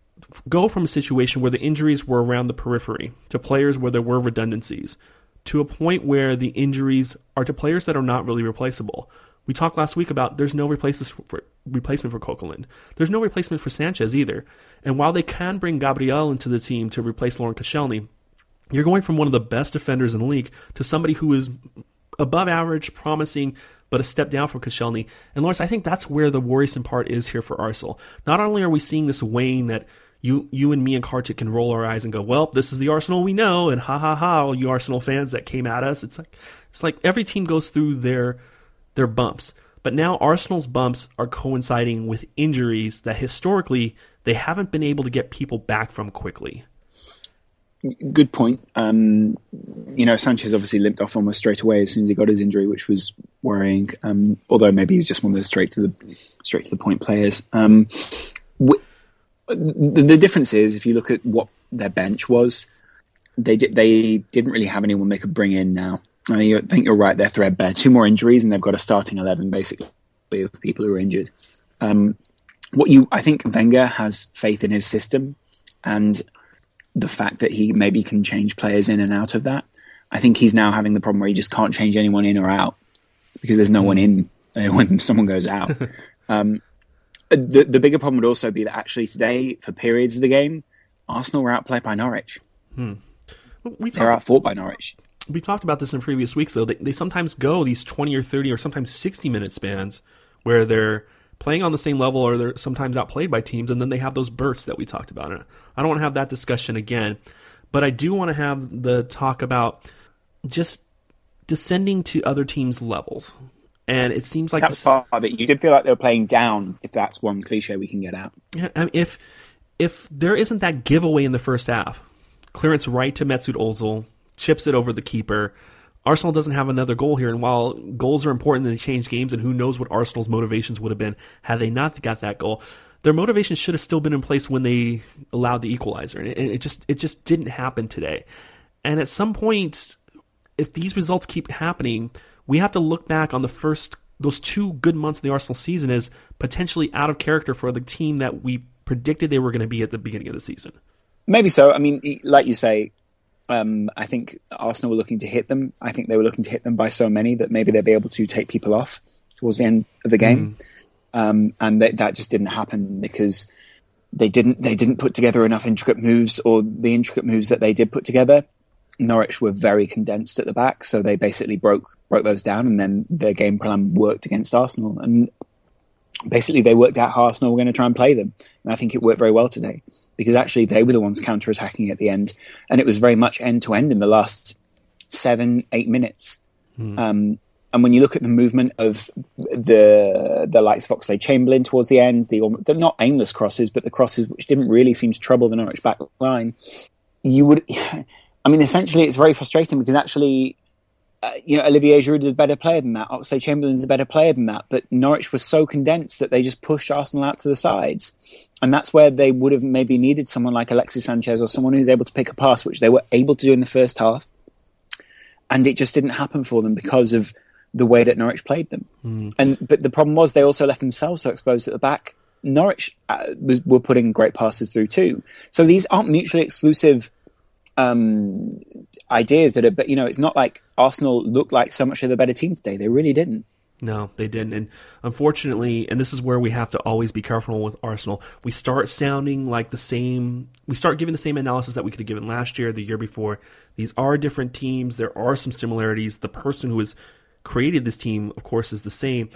go from a situation where the injuries were around the periphery to players where there were redundancies to a point where the injuries are to players that are not really replaceable. We talked last week about there's no for, replacement for Coquelin. There's no replacement for Sanchez either. And while they can bring Gabriel into the team to replace Laurent Koscielny, you're going from one of the best defenders in the league to somebody who is above average, promising, but a step down from Koscielny. And Lawrence, I think that's where the worrisome part is here for Arsenal. Not only are we seeing this wane that you you and me and Kartik can roll our eyes and go, well, this is the Arsenal we know, and ha ha ha, all you Arsenal fans that came at us. It's like it's like every team goes through their their bumps. But now Arsenal's bumps are coinciding with injuries that historically they haven't been able to get people back from quickly. Good point. Um, you know, Sanchez obviously limped off almost straight away as soon as he got his injury, which was worrying. Um, although maybe he's just one of those straight to the straight to the point players. Um, w- the, the difference is if you look at what their bench was, they did they didn't really have anyone they could bring in now. I think you're right; they're threadbare. Two more injuries, and they've got a starting eleven basically of people who are injured. Um, what you, I think, Wenger has faith in his system, and the fact that he maybe can change players in and out of that. I think he's now having the problem where he just can't change anyone in or out because there's no one in uh, when someone goes out. um, the the bigger problem would also be that actually today, for periods of the game, Arsenal were outplayed by Norwich. We They're outfought by Norwich. we talked about this in previous weeks though they, they sometimes go these 20 or 30 or sometimes 60 minute spans where they're playing on the same level or they're sometimes outplayed by teams and then they have those bursts that we talked about i don't want to have that discussion again but i do want to have the talk about just descending to other teams levels And it seems like That was this- part of it. You did feel like they were playing down, if that's one cliche we can get out. Yeah, I mean, if if there isn't that giveaway in the first half, clearance right to Mesut Ozil, chips it over the keeper. Arsenal doesn't have another goal here, and while goals are important, they change games, and who knows what Arsenal's motivations would have been had they not got that goal. Their motivation should have still been in place when they allowed the equalizer, and it, it just it just didn't happen today. And at some point, if these results keep happening, we have to look back on the first those two good months of the Arsenal season as potentially out of character for the team that we predicted they were going to be at the beginning of the season. Maybe so. I mean, like you say, um, I think Arsenal were looking to hit them. I think they were looking to hit them by so many that maybe they'd be able to take people off towards the end of the game, um, and that that just didn't happen because they didn't they didn't put together enough intricate moves, or the intricate moves that they did put together. Norwich were very condensed at the back, so they basically broke broke those down, and then their game plan worked against Arsenal. And basically they worked out how Arsenal were going to try and play them. And I think it worked very well today because actually they were the ones counter attacking at the end. And it was very much end to end in the last seven, eight minutes. Um, and when you look at the movement of the the likes of Oxlade Chamberlain towards the end, the they're not aimless crosses, but the crosses which didn't really seem to trouble the Norwich back line, you would. I mean, essentially, it's very frustrating because actually, uh, you know, Olivier Giroud is a better player than that. Chamberlain is a better player than that. But Norwich was so condensed that they just pushed Arsenal out to the sides. And that's where they would have maybe needed someone like Alexis Sanchez or someone who's able to pick a pass, which they were able to do in the first half. And it just didn't happen for them because of the way that Norwich played them. And But the problem was they also left themselves so exposed at the back. Norwich uh, was, were putting great passes through too. So these aren't mutually exclusive um, ideas that are, but you know, it's not like Arsenal looked like so much of the better team today. They really didn't. No, they didn't. And unfortunately, and this is where we have to always be careful with Arsenal, we start sounding like the same, we start giving the same analysis that we could have given last year, the year before. These are different teams. There are some similarities. The person who has created this team, of course, is the same.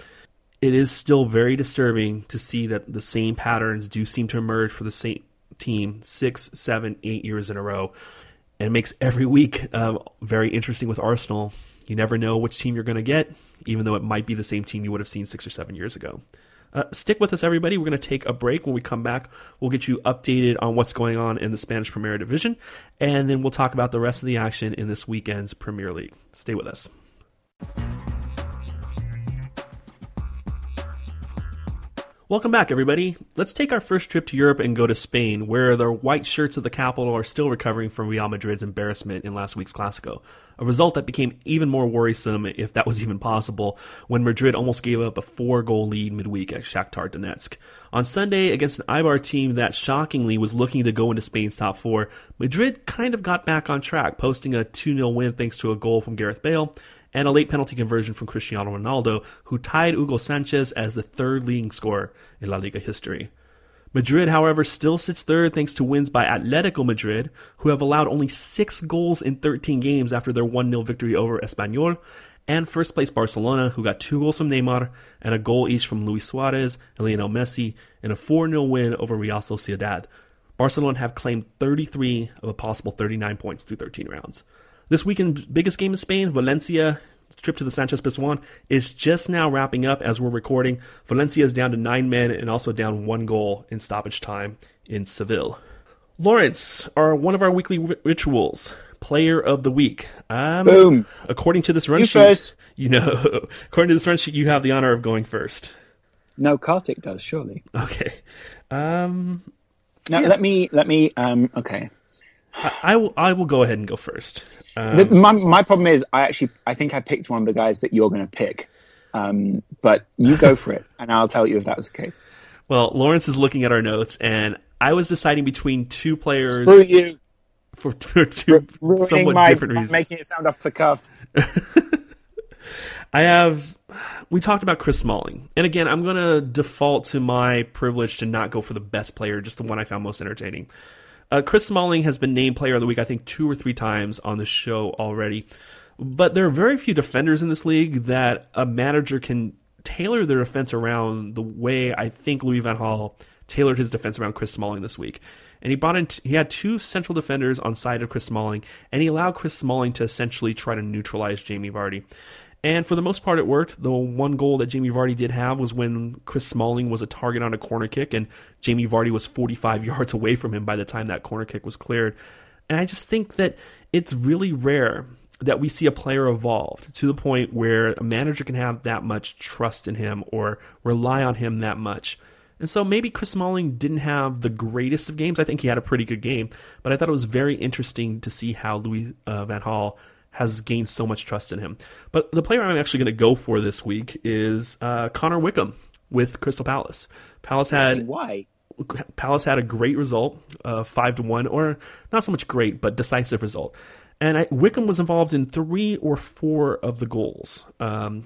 It is still very disturbing to see that the same patterns do seem to emerge for the same team six, seven, eight years in a row. And it makes every week uh, very interesting with Arsenal. You never know which team you're going to get, even though it might be the same team you would have seen six or seven years ago. Uh, stick with us, everybody. We're going to take a break. When we come back, we'll get you updated on what's going on in the Spanish Premier Division, and then we'll talk about the rest of the action in this weekend's Premier League. Stay with us. Welcome back, everybody. Let's take our first trip to Europe and go to Spain, where the white shirts of the capital are still recovering from Real Madrid's embarrassment in last week's Clasico. A result that became even more worrisome, if that was even possible, when Madrid almost gave up a four goal lead midweek at Shakhtar Donetsk. On Sunday, against an Eibar team that shockingly was looking to go into Spain's top four, Madrid kind of got back on track, posting a 2 0 win thanks to a goal from Gareth Bale and a late penalty conversion from Cristiano Ronaldo, who tied Hugo Sanchez as the third leading scorer in La Liga history. Madrid, however, still sits third thanks to wins by Atletico Madrid, who have allowed only six goals in 13 games after their 1 0 victory over Espanyol, and first place Barcelona, who got two goals from Neymar and a goal each from Luis Suarez and Lionel Messi in a 4 0 win over Real Sociedad. Barcelona have claimed 33 of a possible 39 points through 13 rounds. This weekend's biggest game in Spain, Valencia, trip to the Sanchez Pizjuan, is just now wrapping up as we're recording. Valencia is down to nine men and also down one goal in stoppage time in Seville. Lawrence, are one of our weekly ri- rituals, player of the week. Um, Boom. According to this run You sheet, first. you know, according to this run sheet, you have the honor of going first. No, Kartik does surely. Okay. Um, Now let me let me. Um, okay. I, I will. I will go ahead and go first. Um, The- my my problem is I actually I think I picked one of the guys that you're going to pick, um, but you go for it, and I'll tell you if that was the case. Well, Lawrence is looking at our notes, and I was deciding between two players Screw you, for, for two ruining somewhat my different reasons. making it sound off the cuff. I have. We talked about Chris Smalling, and again, I'm going to default to my privilege to not go for the best player, just the one I found most entertaining. Uh, Chris Smalling has been named Player of the Week, I think, two or three times on the show already. But there are very few defenders in this league that a manager can tailor their defense around the way I think Louis Van Gaal tailored his defense around Chris Smalling this week. And he brought in, t- he had two central defenders on side of Chris Smalling, and he allowed Chris Smalling to essentially try to neutralize Jamie Vardy. And for the most part, it worked. The one goal that Jamie Vardy did have was when Chris Smalling was a target on a corner kick, and Jamie Vardy was 45 yards away from him by the time that corner kick was cleared. And I just think that it's really rare that we see a player evolved to the point where a manager can have that much trust in him or rely on him that much. And so maybe Chris Smalling didn't have the greatest of games. I think he had a pretty good game, but I thought it was very interesting to see how Louis uh, Van Gaal has gained so much trust in him. But the player I'm actually going to go for this week is uh, Connor Wickham with Crystal Palace. Palace had why? Palace had a great result, uh, five to one, or not so much great, but decisive result. And I, Wickham was involved in three or four of the goals, um,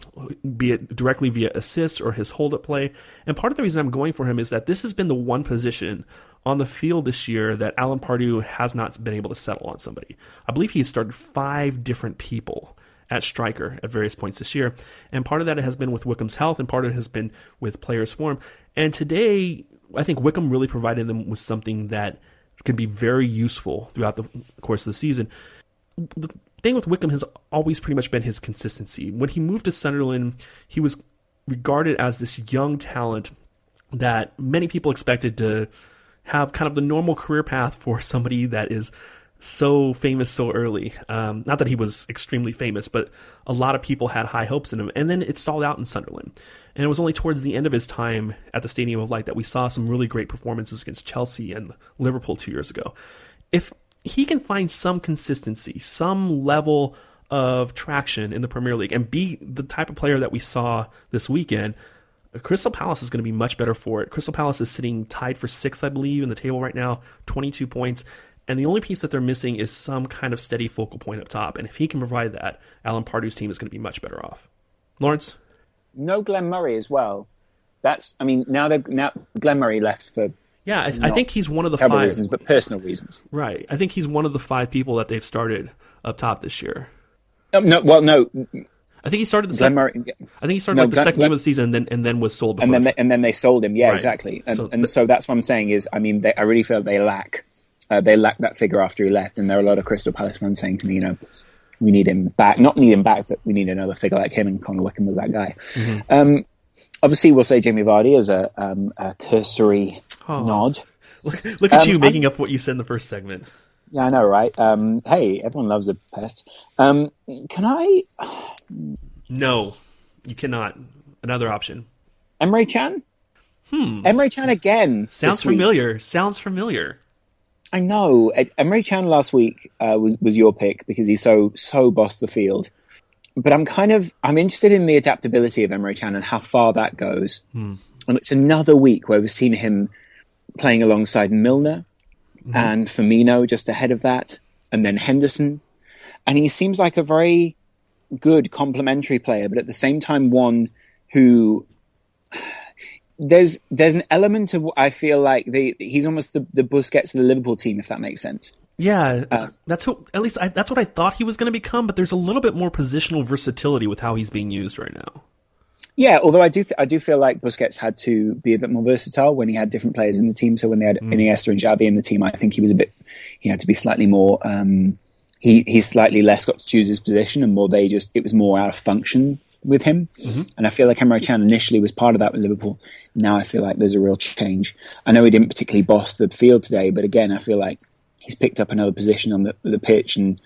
be it directly via assists or his hold up play. And part of the reason I'm going for him is that this has been the one position on the field this year that Alan Pardew has not been able to settle on somebody. I believe he started five different people at striker at various points this year. And part of that has been with Wickham's health, and part of it has been with players' form. And today, I think Wickham really provided them with something that can be very useful throughout the course of the season the thing with Wickham has always pretty much been his consistency. When he moved to Sunderland, he was regarded as this young talent that many people expected to have kind of the normal career path for somebody that is so famous so early. Um, not that he was extremely famous, but a lot of people had high hopes in him. And then it stalled out in Sunderland. And it was only towards the end of his time at the Stadium of Light that we saw some really great performances against Chelsea and Liverpool two years ago. If he can find some consistency, some level of traction in the Premier League, and be the type of player that we saw this weekend, Crystal Palace is going to be much better for it. Crystal Palace is sitting tied for sixth, I believe, in the table right now, 22 points. And the only piece that they're missing is some kind of steady focal point up top. And if he can provide that, Alan Pardew's team is going to be much better off. Lawrence? No Glenn Murray as well. That's, I mean, now that now Glenn Murray left for yeah, I, th- I, think he's one of the five reasons, but personal reasons. Right. I think he's one of the five people that they've started up top this year. No, no well, no. I think he started the second. Murray, I think he started no, like the Glenn, second game of the season, and then and then was sold. And then they, and then they sold him. Yeah, right. exactly. And so, and but, so that's what I'm saying is, I mean, they, I really feel they lack uh, they lack that figure after he left, and there are a lot of Crystal Palace fans saying to me, you know, we need him back. Not need him back, but we need another figure like him. And Connor Wickham was that guy. Mm-hmm. Um, obviously, we'll say Jamie Vardy as a, um, a cursory oh. nod. Look, look at um, you making I'm, up what you said in the first segment. Yeah, I know, right? Um, hey, everyone loves a pest. Um, can I? no, you cannot. Another option. Emre Can. Hmm. Emre Can again. Sounds familiar. Sounds familiar. I know. Emre Can last week uh, was was your pick because he so so bossed the field. But I'm kind of I'm interested in the adaptability of Emre Can and how far that goes. Hmm. And it's another week where we've seen him playing alongside Milner mm-hmm. and Firmino just ahead of that, and then Henderson. And he seems like a very good complementary player, but at the same time, one who there's there's an element of I feel like the, he's almost the, the Busquets of the Liverpool team, if that makes sense. Yeah, uh, that's who, at least I, that's what I thought he was going to become. But there's a little bit more positional versatility with how he's being used right now. Yeah, although I do, th- I do feel like Busquets had to be a bit more versatile when he had different players in the team. So when they had mm. Iniesta and Xavi in the team, I think he was a bit, he had to be slightly more. Um, he he slightly less got to choose his position, and more they just it was more out of function with him. Mm-hmm. And I feel like Emre Can initially was part of that with Liverpool. Now I feel like there's a real change. I know he didn't particularly boss the field today, but again, I feel like he's picked up another position on the the pitch and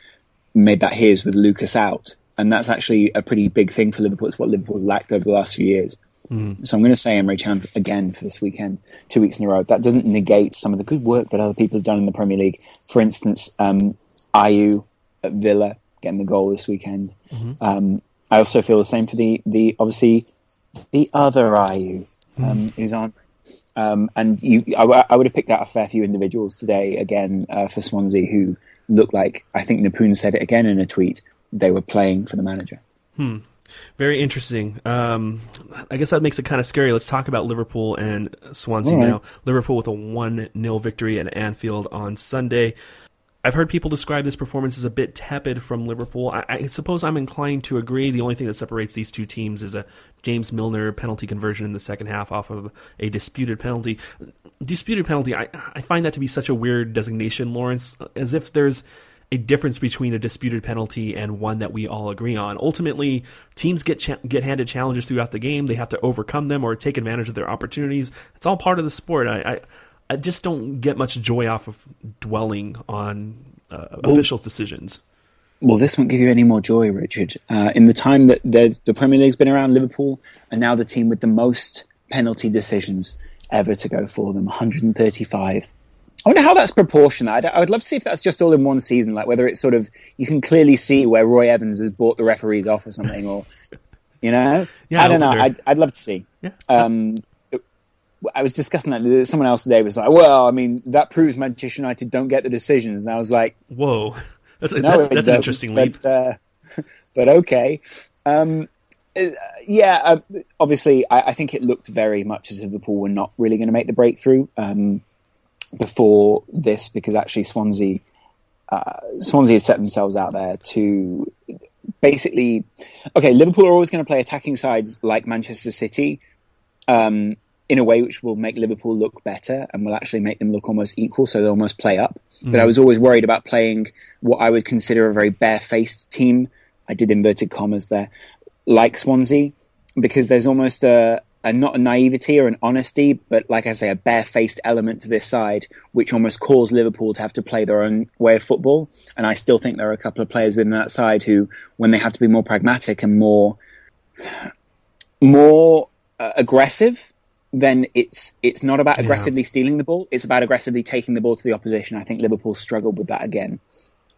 made that his with Lucas out and that's actually a pretty big thing for Liverpool. It's what Liverpool lacked over the last few years. Mm. So I'm going to say Emre Can again for this weekend, two weeks in a row. That doesn't negate some of the good work that other people have done in the Premier League. For instance, um, Ayew at Villa getting the goal this weekend. Mm-hmm. Um, I also feel the same for the the obviously the other Ayew um, mm. who's on. Um, and you, I, I, would have picked out a fair few individuals today again uh, for Swansea who look like I think Napoon said it again in a tweet they were playing for the manager. Hmm. Very interesting. Um, I guess that makes it kind of scary. Let's talk about Liverpool and Swansea right. now. Liverpool with a 1 0 victory at Anfield on Sunday. I've heard people describe this performance as a bit tepid from Liverpool. I, I, suppose I'm inclined to agree. The only thing that separates these two teams is a James Milner penalty conversion in the second half off of a disputed penalty. Disputed penalty, I, I find that to be such a weird designation, Lawrence, as if there's a difference between a disputed penalty and one that we all agree on. Ultimately, teams get cha- get handed challenges throughout the game. They have to overcome them or take advantage of their opportunities. It's all part of the sport. I I, I just don't get much joy off of dwelling on uh, officials' decisions. Well, this won't give you any more joy, Richard. Uh, in the time that the, the Premier League's been around, Liverpool are now the team with the most penalty decisions ever to go for them 135. I wonder how that's proportionate. I would I would love to see if that's just all in one season, like whether it's sort of you can clearly see where Roy Evans has bought the referees off or something, or you know, Yeah, I don't I know. I'd, I'd love to see. Yeah. Um, I was discussing that. Someone else today was like, "Well, I mean, that proves Manchester United don't get the decisions," and I was like, Whoa, that's a, no, that's, that's an interesting leap. But, uh, but okay. Um, uh, yeah, uh, obviously, I, I think it looked very much as if Liverpool were not really going to make the breakthrough um, before this, because actually Swansea, uh, Swansea had set themselves out there to basically. Okay, Liverpool are always going to play attacking sides like Manchester City. Um, in a way which will make Liverpool look better and will actually make them look almost equal, so they'll almost play up. But I was always worried about playing what I would consider a very barefaced team. I did inverted commas there, like Swansea, because there's almost a, a not a naivety or an honesty, but like I say, a barefaced element to this side, which almost caused Liverpool to have to play their own way of football. And I still think there are a couple of players within that side who, when they have to be more pragmatic and more more uh, aggressive, then it's it's not about aggressively stealing the ball. It's about aggressively taking the ball to the opposition. I think Liverpool struggled with that again,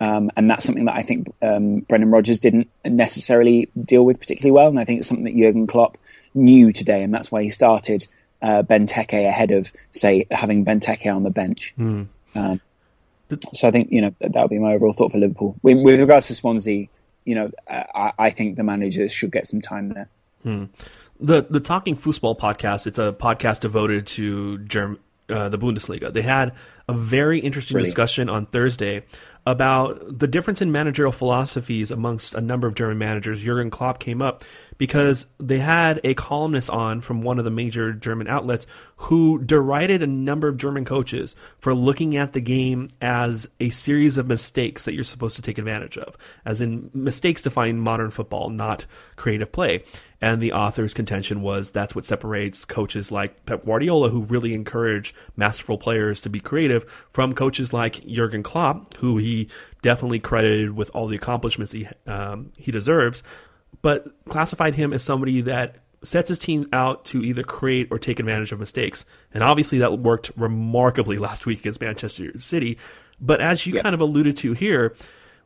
um, and that's something that I think um, Brendan Rodgers didn't necessarily deal with particularly well. And I think it's something that Jurgen Klopp knew today, and that's why he started uh, Benteke ahead of say having Benteke on the bench. Um, so I think you know that that would be my overall thought for Liverpool. With, with regards to Swansea, you know, uh, I, I think the managers should get some time there. the the Talking Football podcast. It's a podcast devoted to Germ, uh, the Bundesliga. They had a very interesting Brilliant. discussion on Thursday about the difference in managerial philosophies amongst a number of German managers. Jurgen Klopp came up because they had a columnist on from one of the major German outlets who derided a number of German coaches for looking at the game as a series of mistakes that you're supposed to take advantage of, as in mistakes define modern football, not creative play. And the author's contention was that's what separates coaches like Pep Guardiola, who really encourage masterful players to be creative, from coaches like Jurgen Klopp, who he definitely credited with all the accomplishments he um, he deserves, but classified him as somebody that sets his team out to either create or take advantage of mistakes. And obviously that worked remarkably last week against Manchester City. But as you kind of alluded to here,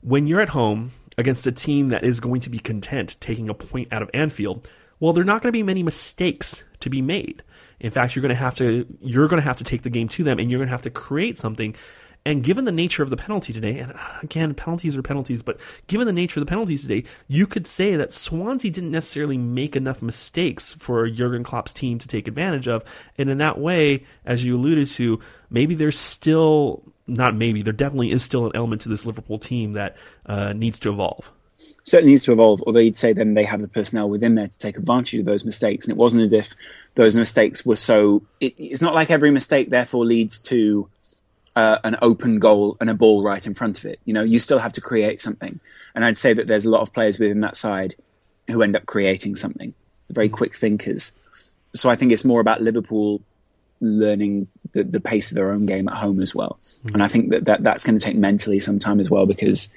when you're at home against a team that is going to be content taking a point out of Anfield, well, there are not going to be many mistakes to be made. In fact, you're going to have to you're going to have to take the game to them, and you're going to have to create something. And given the nature of the penalty today, and again, penalties are penalties, but given the nature of the penalties today, you could say that Swansea didn't necessarily make enough mistakes for Jurgen Klopp's team to take advantage of. And in that way, as you alluded to, maybe there's still not maybe there definitely is still an element to this Liverpool team that uh, needs to evolve. certainly needs to evolve. Although you'd say then they have the personnel within there to take advantage of those mistakes, and it wasn't as if those mistakes were so. It, it's not like every mistake therefore leads to uh, an open goal and a ball right in front of it. You know, you still have to create something, and I'd say that there's a lot of players within that side who end up creating something. Very quick thinkers. So I think it's more about Liverpool learning the, the pace of their own game at home as well. And I think that, that that's going to take mentally some time as well because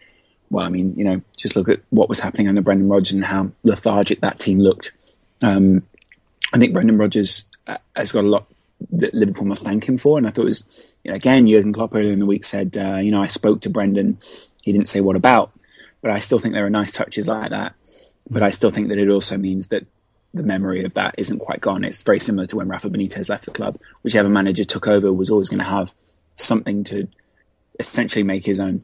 well, I mean, you know, just look at what was happening under Brendan Rodgers and how lethargic that team looked. Um, I think Brendan Rodgers uh, has got a lot that Liverpool must thank him for. And I thought it was, you know, again, Jurgen Klopp earlier in the week said, uh, you know, I spoke to Brendan. He didn't say what about, but I still think there are nice touches like that. But I still think that it also means that the memory of that isn't quite gone. It's very similar to when Rafa Benitez left the club. Whichever manager took over was always going to have something to essentially make his own.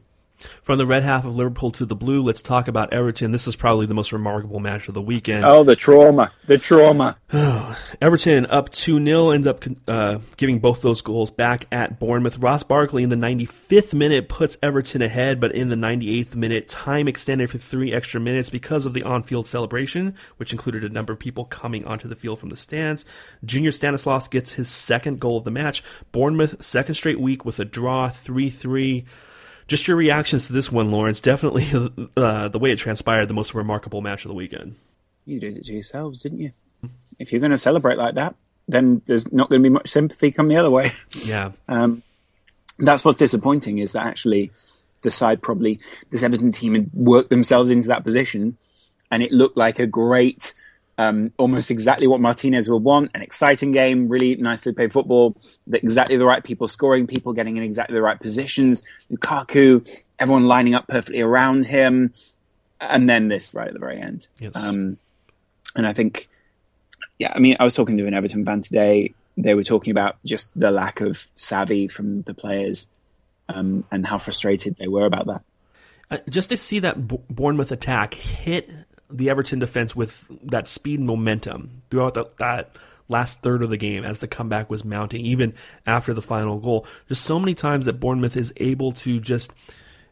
From the red half of Liverpool to the blue, let's talk about Everton. This is probably the most remarkable match of the weekend. Oh, the trauma, the trauma. Everton up 2 0, ends up uh, giving both those goals back at Bournemouth. Ross Barkley in the 95th minute puts Everton ahead, but in the 98th minute, time extended for three extra minutes because of the on field celebration, which included a number of people coming onto the field from the stands. Junior Stanislas gets his second goal of the match. Bournemouth, second straight week with a draw 3 3. Just your reactions to this one, Lawrence. Definitely uh, the way it transpired, the most remarkable match of the weekend. You did it to yourselves, didn't you? If you're going to celebrate like that, then there's not going to be much sympathy come the other way. Yeah. Um, that's what's disappointing is that actually the side probably this Everton team had worked themselves into that position, and it looked like a great, um, almost exactly what Martinez would want, an exciting game, really nicely played football, the, exactly the right people scoring, people getting in exactly the right positions, Lukaku, everyone lining up perfectly around him, and then this right at the very end. Yes. Um, and I think, yeah, I mean, I was talking to an Everton fan today. They were talking about just the lack of savvy from the players um, and how frustrated they were about that. Uh, just to see that B- Bournemouth attack hit the Everton defense with that speed and momentum throughout the, that last third of the game as the comeback was mounting, even after the final goal. Just so many times that Bournemouth is able to just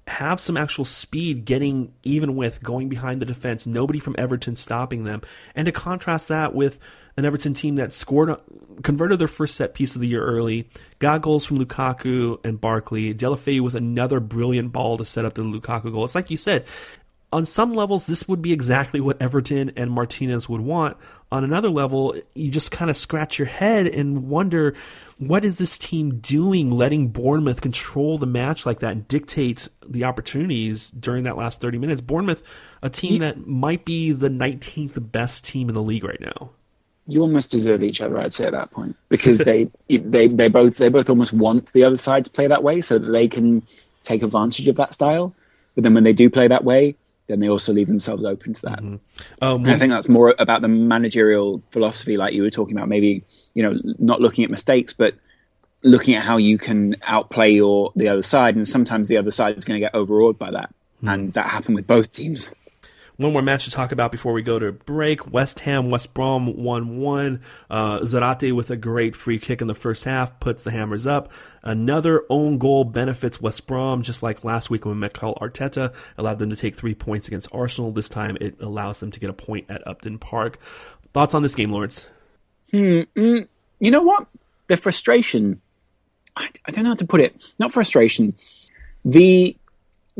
have some actual speed getting even with going behind the defense, nobody from Everton stopping them. And to contrast that with an Everton team that scored, converted their first set piece of the year early, got goals from Lukaku and Barkley, Deulofeu with another brilliant ball to set up the Lukaku goal. It's like you said, on some levels, this would be exactly what Everton and Martinez would want. On another level, you just kind of scratch your head and wonder what is this team doing, letting Bournemouth control the match like that and dictate the opportunities during that last 30 minutes. Bournemouth, a team that might be the 19th best team in the league right now. You almost deserve each other, I'd say, at that point, because they they they both they both almost want the other side to play that way, so that they can take advantage of that style. But then when they do play that way, then they also leave themselves open to that. Um, And I think that's more about the managerial philosophy, like you were talking about. Maybe you know, not looking at mistakes, but looking at how you can outplay your the other side. And sometimes the other side is going to get overawed by that, and that happened with both teams. One more match to talk about before we go to break. West Ham, West Brom 1 1. Uh, Zarate with a great free kick in the first half puts the Hammers up. Another own goal benefits West Brom, just like last week when Mikel Arteta allowed them to take three points against Arsenal. This time it allows them to get a point at Upton Park. Thoughts on this game, Lawrence? Hmm. You know what? The frustration. I, I don't know how to put it. Not frustration. The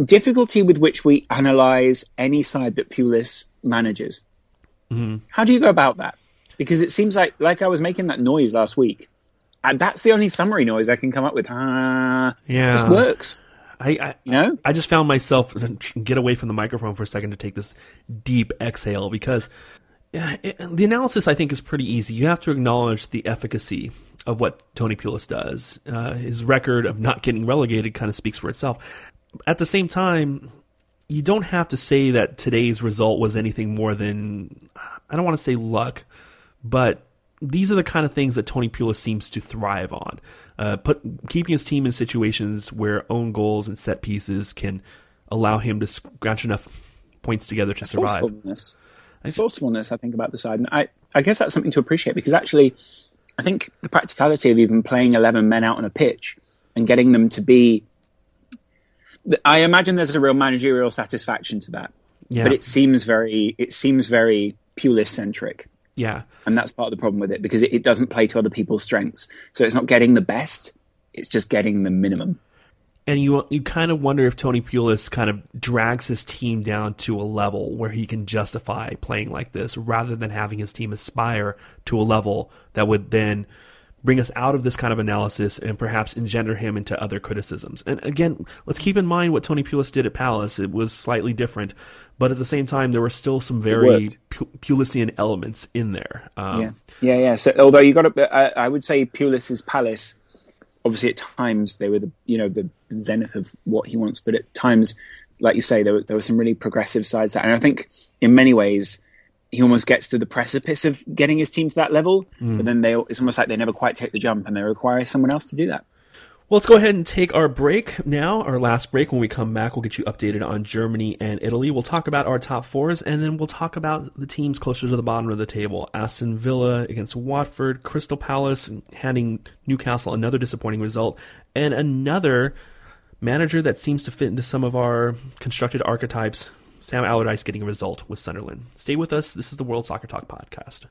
difficulty with which we analyze any side that Pulis manages. How do you go about that? Because it seems like, like I was making that noise last week, and that's the only summary noise I can come up with. Ah, Yeah. just works. I, I You know? I just found myself get away from the microphone for a second to take this deep exhale because it, the analysis I think is pretty easy. You have to acknowledge the efficacy of what Tony Pulis does. Uh, his record of not getting relegated kind of speaks for itself. At the same time, you don't have to say that today's result was anything more than I don't want to say luck, but these are the kind of things that Tony Pulis seems to thrive on. Uh, put keeping his team in situations where own goals and set pieces can allow him to scratch enough points together to survive. Forcefulness. Forcefulness, I think, about the side. And I, I guess that's something to appreciate because actually, I think the practicality of even playing 11 men out on a pitch and getting them to be. I imagine there's a real managerial satisfaction to that. Yeah. But it seems very, it seems very Pulis centric. Yeah, And that's part of the problem with it because it, it doesn't play to other people's strengths. So it's not getting the best, it's just getting the minimum. and you you kind of wonder if Tony Pulis kind of drags his team down to a level where he can justify playing like this, rather than having his team aspire to a level that would then bring us out of this kind of analysis and perhaps engender him into other criticisms. And again, let's keep in mind what Tony Pulis did at Palace. It was slightly different, but at the same time, there were still some very. Pulisian elements in there. Um, Yeah, yeah, yeah. So although you got to, I, I would say Pulis's Palace. Obviously, at times they were the you know the zenith of what he wants, but at times, like you say, there were, there were some really progressive sides. That, and I think in many ways, he almost gets to the precipice of getting his team to that level. But hmm. then they, it's almost like they never quite take the jump, and they require someone else to do that. Well, let's go ahead and take our break now, our last break. When we come back, we'll get you updated on Germany and Italy. We'll talk about our top fours, and then we'll talk about the teams closer to the bottom of the table. Aston Villa against Watford, Crystal Palace handing Newcastle another disappointing result, and another manager that seems to fit into some of our constructed archetypes. Sam Allardyce getting a result with Sunderland. Stay with us. This is the World Soccer Talk podcast.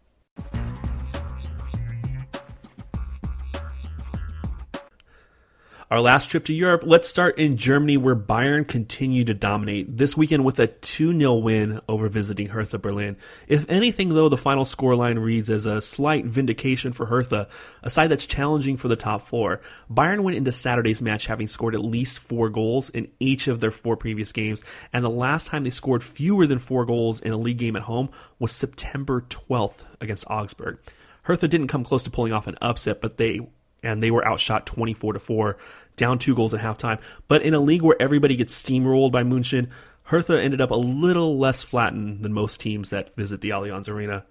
Our last trip to Europe, let's start in Germany where Bayern continued to dominate this weekend with a 2 0 win over visiting Hertha Berlin. If anything, though, the final scoreline reads as a slight vindication for Hertha, a side that's challenging for the top four. Bayern went into Saturday's match having scored at least four goals in each of their four previous games, and the last time they scored fewer than four goals in a league game at home was September 12th against Augsburg. Hertha didn't come close to pulling off an upset, but they and they were outshot 24 to 4, down two goals at halftime. But in a league where everybody gets steamrolled by Munchen, Hertha ended up a little less flattened than most teams that visit the Allianz Arena.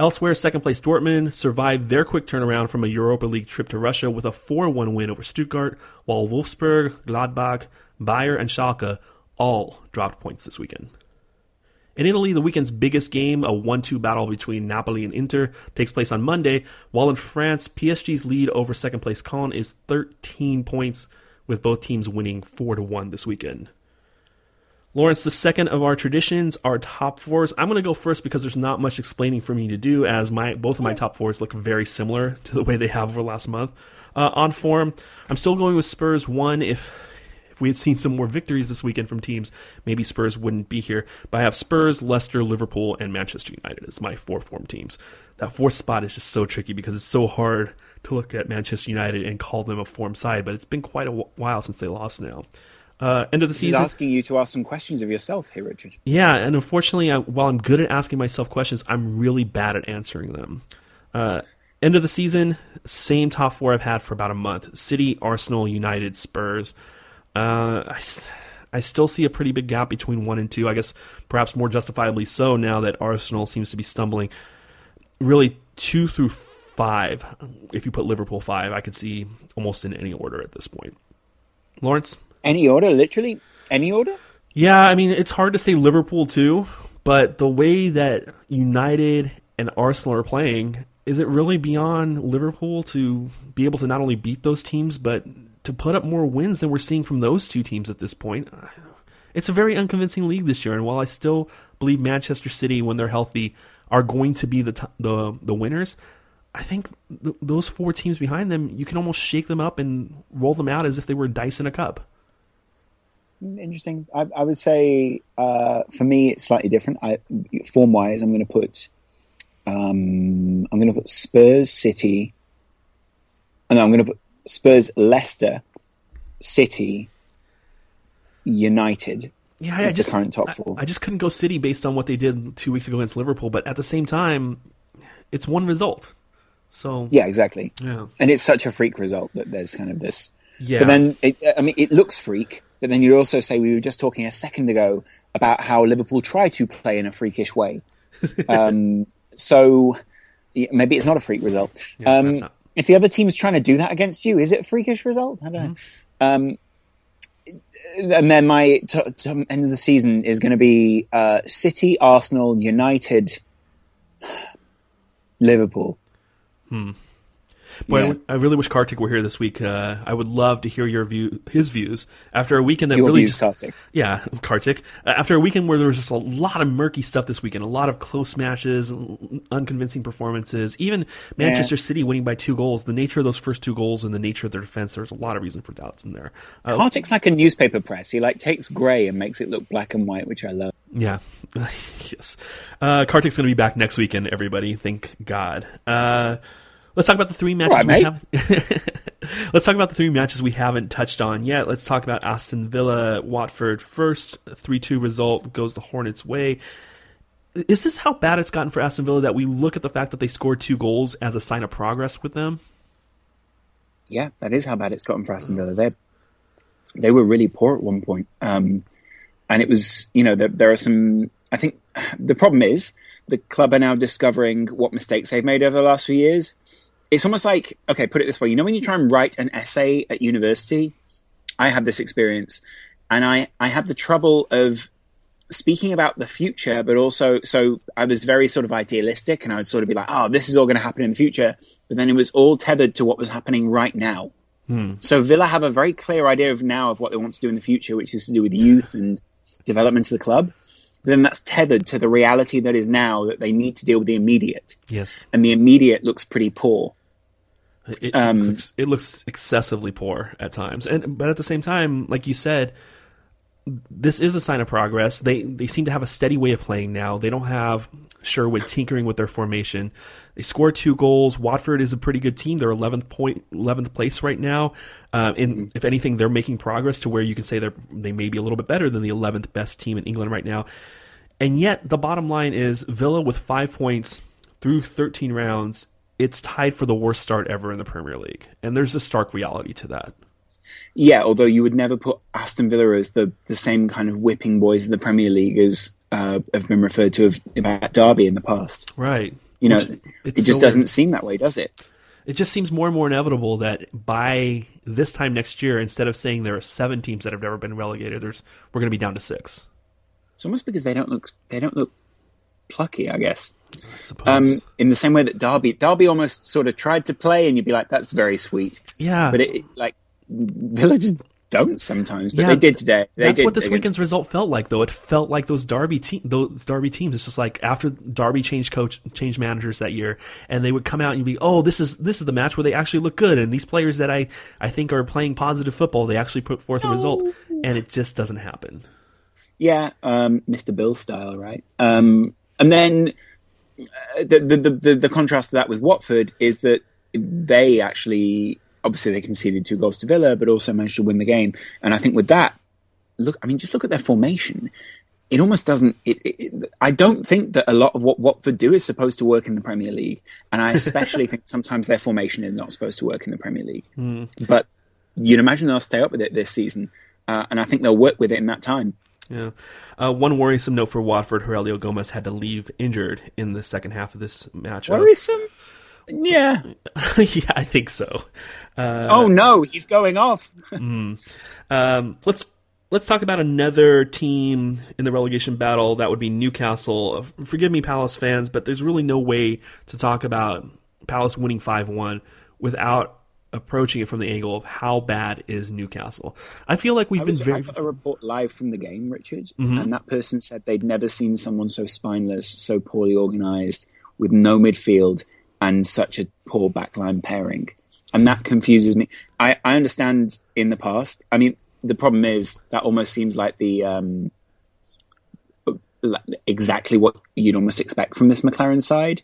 Elsewhere, second place Dortmund survived their quick turnaround from a Europa League trip to Russia with a 4 1 win over Stuttgart, while Wolfsburg, Gladbach, Bayer, and Schalke all dropped points this weekend. In Italy, the weekend's biggest game, a 1 2 battle between Napoli and Inter, takes place on Monday, while in France, PSG's lead over second place Caen is 13 points, with both teams winning 4 1 this weekend. Lawrence, the second of our traditions, our top fours. I'm going to go first because there's not much explaining for me to do, as my both of my top fours look very similar to the way they have over last month. Uh, on form, I'm still going with Spurs one. If if we had seen some more victories this weekend from teams, maybe Spurs wouldn't be here. But I have Spurs, Leicester, Liverpool, and Manchester United as my four form teams. That fourth spot is just so tricky because it's so hard to look at Manchester United and call them a form side, but it's been quite a while since they lost now. Uh, end of the season. is asking you to ask some questions of yourself here, Richard. Yeah, and unfortunately, I, while I'm good at asking myself questions, I'm really bad at answering them. Uh, end of the season, same top four I've had for about a month: City, Arsenal, United, Spurs. Uh, I, I still see a pretty big gap between one and two. I guess perhaps more justifiably so now that Arsenal seems to be stumbling. Really, two through five. If you put Liverpool five, I could see almost in any order at this point. Lawrence. Any order, literally any order. Yeah, I mean, it's hard to say Liverpool too, but the way that United and Arsenal are playing, is it really beyond Liverpool to be able to not only beat those teams, but to put up more wins than we're seeing from those two teams at this point? It's a very unconvincing league this year, and while I still believe Manchester City, when they're healthy, are going to be the t- the the winners, I think th- those four teams behind them, you can almost shake them up and roll them out as if they were dice in a cup. Interesting. I, I would say uh, for me it's slightly different. I, form wise, I'm going to put um, I'm going to put Spurs, City, and I'm going to put Spurs, Leicester, City, United. Yeah, I as just the current top four. I, just couldn't go City based on what they did two weeks ago against Liverpool, but at the same time, it's one result. So yeah, exactly. yeah, And it's such a freak result that there's kind of this. yeah. But then, it, I mean, it looks freak. But then you also say we were just talking a second ago about how Liverpool try to play in a freakish way. um, so maybe it's not a freak result. Yeah, um. If the other team's trying to do that against you, is it a freakish result? I don't. Mm-hmm. Um, and then my t- t- end of the season is going to be uh, City, Arsenal, United, Liverpool. Boy, I yeah. I really wish Kartik were here this week. Uh, I would love to hear your view, his views after a weekend that Your really views, Kartik. Yeah, Kartik. Uh, after a weekend where there was just a lot of murky stuff this weekend, a lot of close matches, unconvincing performances, even Manchester City winning by two goals. The nature of those first two goals and the nature of their defense, there's a lot of reason for doubts in there. Uh, Kartik's like a newspaper press. He like takes grey and makes it look black and white, which I love. Yeah. yes. Uh, Kartik's going to be back next weekend, everybody. Thank God. Uh, let's talk about the three matches right, we have. let's talk about the three matches we haven't touched on yet. Let's talk about Aston Villa, Watford first. 3 2 result goes the Hornets' way. Is this how bad it's gotten for Aston Villa that we look at the fact that they scored two goals as a sign of progress with them? Yeah, that is how bad it's gotten for Aston Villa. They they were really poor at one point, um, and it was you know there, there are some. I think the problem is the club are now discovering what mistakes they've made over the last few years. It's almost like okay, put it this way: you know when you try and write an essay at university, I had this experience, and I I had the trouble of speaking about the future, but also so I was very sort of idealistic, and I would sort of be like, "Oh, this is all going to happen in the future," but then it was all tethered to what was happening right now. Hmm. So Villa have a very clear idea of now of what they want to do in the future, which is to do with youth and development of the club. But then that's tethered to the reality that is now that they need to deal with the immediate, Yes. and the immediate looks pretty poor. It, Um, looks, it looks excessively poor at times, and but at the same time, like you said, this is a sign of progress. They they seem to have a steady way of playing now. They don't have Sherwood tinkering with their formation. They score two goals. Watford is a pretty good team. They're 11th 11th place right now. Um, and if anything, they're making progress to where you can say they're they may be a little bit better than the 11th best team in England right now. And yet, the bottom line is Villa with five points through 13 rounds. It's tied for the worst start ever in the Premier League, and there's a stark reality to that. Yeah, although you would never put Aston Villa as the, the same kind of whipping boys in the Premier League as uh, have been referred to of, about Derby in the past. Right. You know, Which- it just so doesn't seem that way, does it? It just seems more and more inevitable that by this time next year, instead of saying there are seven teams that have never been relegated, there's we're going to be down to six. It's almost because they don't look they don't look plucky, I guess. I suppose. Um, in the same way that Derby Derby almost sort of tried to play, and you'd be like, "That's very sweet," yeah, but it like Villa just don't sometimes. But Yeah, they did today. They That's did what this against- weekend's result felt like, though. It felt like those Derby team, those Derby teams. It's just like after Derby changed coach, changed managers that year, and they would come out and you'd be, oh, this is this is the match where they actually look good, and these players that I I think are playing positive football, they actually put forth a result, and it just doesn't happen. Yeah, um, Mr. Bill style, right? Um, and then uh, the, the, the, the, contrast to that with Watford is that they actually, obviously, they conceded two goals to Villa, but also managed to win the game. And I think with that, look, I mean, just look at their formation. It almost doesn't. It, it, I don't think that a lot of what Watford do is supposed to work in the Premier League, and I especially think sometimes their formation is not supposed to work in the Premier League. But you'd imagine they'll stay up with it this season, uh, and I think they'll work with it in that time. Yeah. Uh, one worrisome note for Watford: Heurelho Gomes had to leave injured in the second half of this match. Worrisome? Yeah. yeah, I think so. oh no, he's going off. Um, let's let's talk about another team in the relegation battle. That would be Newcastle. Forgive me, Palace fans, but there's really no way to talk about Palace winning five one without approaching it from the angle of how bad is Newcastle. I feel like we've I, been was, very I got a report live from the game, Richard, and that person said they'd never seen someone so spineless, so poorly organised, with no midfield and such a poor backline pairing. And that confuses me. I, I understand in the past. I mean, the problem is that almost seems like the um, exactly what you'd almost expect from this McClaren side.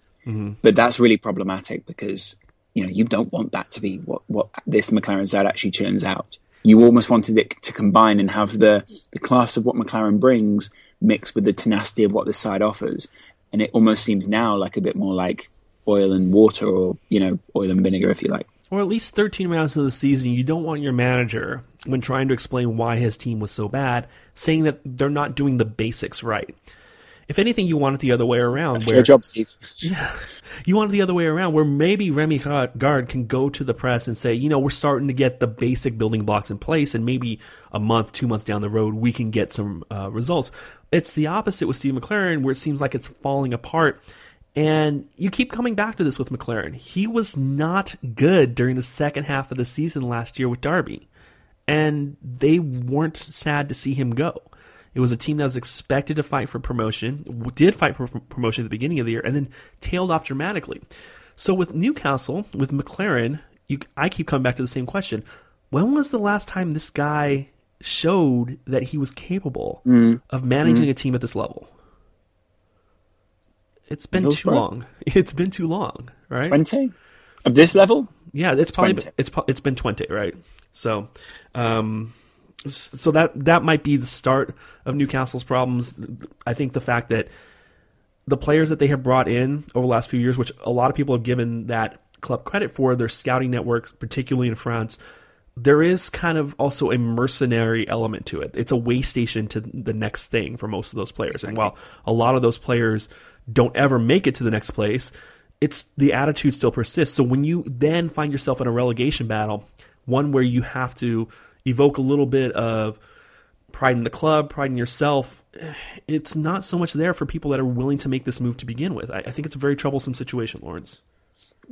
But that's really problematic because you know you don't want that to be what what this McClaren side actually churns out. You almost wanted it to combine and have the the class of what McClaren brings mixed with the tenacity of what this side offers, and it almost seems now like a bit more like oil and water, or you know, oil and vinegar, if you like. or at least 13 rounds of the season, you don't want your manager, when trying to explain why his team was so bad, saying that they're not doing the basics right. If anything, you want it the other way around. Where your job, Steve. Yeah, You want it the other way around, where maybe Rémi Garde can go to the press and say, you know, we're starting to get the basic building blocks in place, and maybe a month, two months down the road, we can get some uh, results. It's the opposite with Steve McClaren, where it seems like it's falling apart. And you keep coming back to this with McClaren. He was not good during the second half of the season last year with Derby, and they weren't sad to see him go. It was a team that was expected to fight for promotion, did fight for promotion at the beginning of the year, and then tailed off dramatically. So with Newcastle, with McClaren, you, I keep coming back to the same question: When was the last time this guy showed that he was capable of managing a team at this level? It's been too long. It's been too long, right? Twenty of this level. Yeah, it's probably 20. it's it's been twenty, right? So, um, so that that might be the start of Newcastle's problems. I think the fact that the players that they have brought in over the last few years, which a lot of people have given that club credit for, their scouting networks, particularly in France, there is kind of also a mercenary element to it. It's a way station to the next thing for most of those players. And while a lot of those players don't ever make it to the next place, it's the attitude still persists. So when you then find yourself in a relegation battle, one where you have to evoke a little bit of pride in the club, pride in yourself, it's not so much there for people that are willing to make this move to begin with. I, I think it's a very troublesome situation, Lawrence.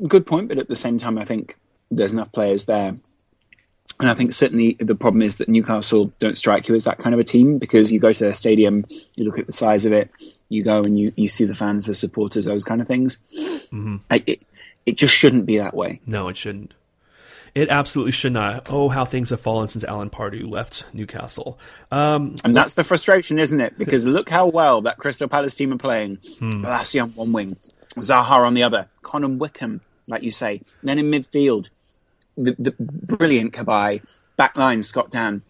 Good point, but at the same time, I think there's enough players there. And I think certainly the problem is that Newcastle don't strike you as that kind of a team because you go to their stadium, you look at the size of it, you go and you, you see the fans, the supporters, those kind of things. Mm-hmm. I, it, it just shouldn't be that way. No, it shouldn't. It absolutely should not. Oh, how things have fallen since Alan Pardew left Newcastle. Um, And that's the frustration, isn't it? Because look how well that Crystal Palace team are playing. Hmm. Bolasie on one wing, Zaha on the other, Conor Wickham, like you say. Then in midfield, the, the brilliant Cabaye, back line, Scott Dann.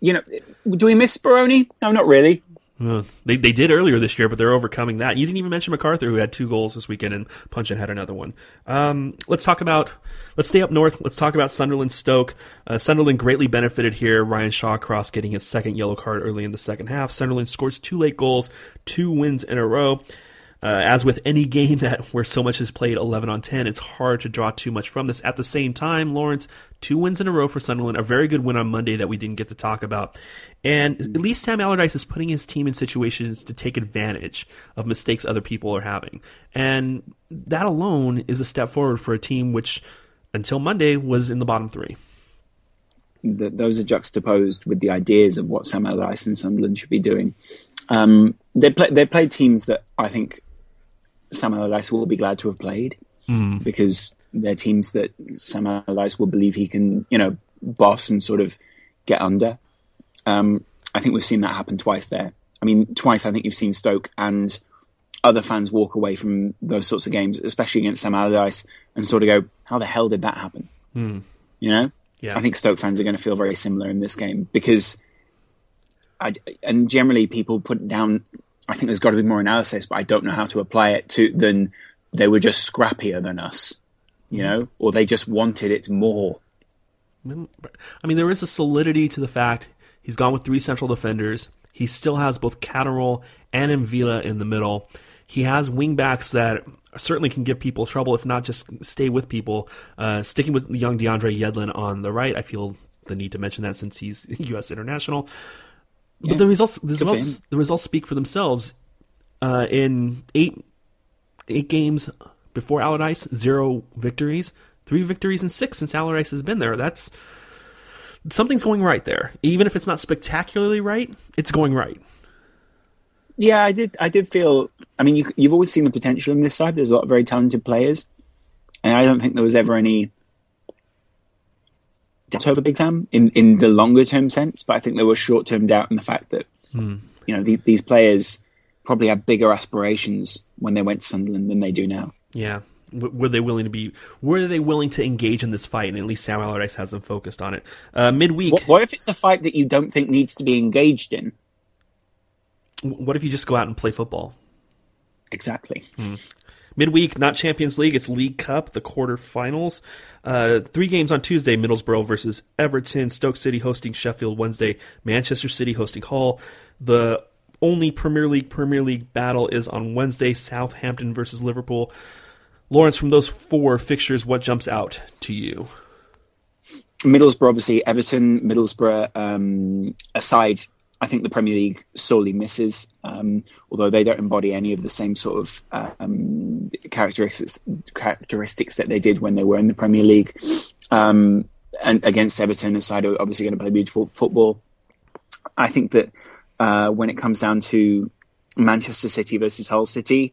You know, do we miss Speroni? No, not really. They they did earlier this year, but they're overcoming that. You didn't even mention McArthur, who had two goals this weekend, and Puncheon had another one. Um, let's talk about let's stay up north. Let's talk about Sunderland Stoke. Uh, Sunderland greatly benefited here. Ryan Shawcross getting his second yellow card early in the second half. Sunderland scores two late goals, two wins in a row. Uh, as with any game that where so much is played 11 on 10, it's hard to draw too much from this. At the same time, Lawrence, two wins in a row for Sunderland, a very good win on Monday that we didn't get to talk about. And at least Sam Allardyce is putting his team in situations to take advantage of mistakes other people are having. And that alone is a step forward for a team which, until Monday, was in the bottom three. Th those are juxtaposed with the ideas of what Sam Allardyce and Sunderland should be doing. Um, they play they played teams that I think Sam Allardyce will be glad to have played because they're teams that Sam Allardyce will believe he can, you know, boss and sort of get under. Um, I think we've seen that happen twice there. I mean, twice I think you've seen Stoke and other fans walk away from those sorts of games, especially against Sam Allardyce, and sort of go, "How the hell did that happen?" You know. Yeah. I think Stoke fans are going to feel very similar in this game because, I, and generally people put down. I think there's got to be more analysis, but I don't know how to apply it to than they were just scrappier than us, you know, or they just wanted it more. I mean, there is a solidity to the fact he's gone with three central defenders. He still has both Catterall and M'Vila in the middle. He has wingbacks that certainly can give people trouble, if not just stay with people. Uh, sticking with the young DeAndre Yedlin on the right, I feel the need to mention that since he's U.S. international. But the results, the results, the results speak for themselves. Uh, in eight eight games before Allardyce, zero victories, three victories and six since Allardyce has been there. That's something's going right there. Even if it's not spectacularly right, it's going right. Yeah, I did. I did feel. I mean, you, you've always seen the potential in this side. There's a lot of very talented players, and I don't think there was ever any doubt over Big Sam in in the longer term sense. But I think there was short term doubt in the fact that you know the, these players probably had bigger aspirations when they went to Sunderland than they do now. Yeah. Were they willing to be? Were they willing to engage in this fight? And at least Sam Allardyce has them focused on it. Uh, midweek, What, what if it's a fight that you don't think needs to be engaged in? what if you just go out and play football? Exactly. Midweek, not Champions League, it's League Cup, the quarterfinals. Uh, three games on Tuesday Middlesbrough versus Everton, Stoke City hosting Sheffield Wednesday, Manchester City hosting Hull. The only Premier League Premier League battle is on Wednesday, Southampton versus Liverpool. Lawrence, from those four fixtures, what jumps out to you? Middlesbrough, obviously, Everton, Middlesbrough, um, aside, I think the Premier League sorely misses, um, although they don't embody any of the same sort of um, characteristics characteristics that they did when they were in the Premier League. Um, and against Everton, aside, are obviously going to play beautiful football. I think that uh, when it comes down to Manchester City versus Hull City,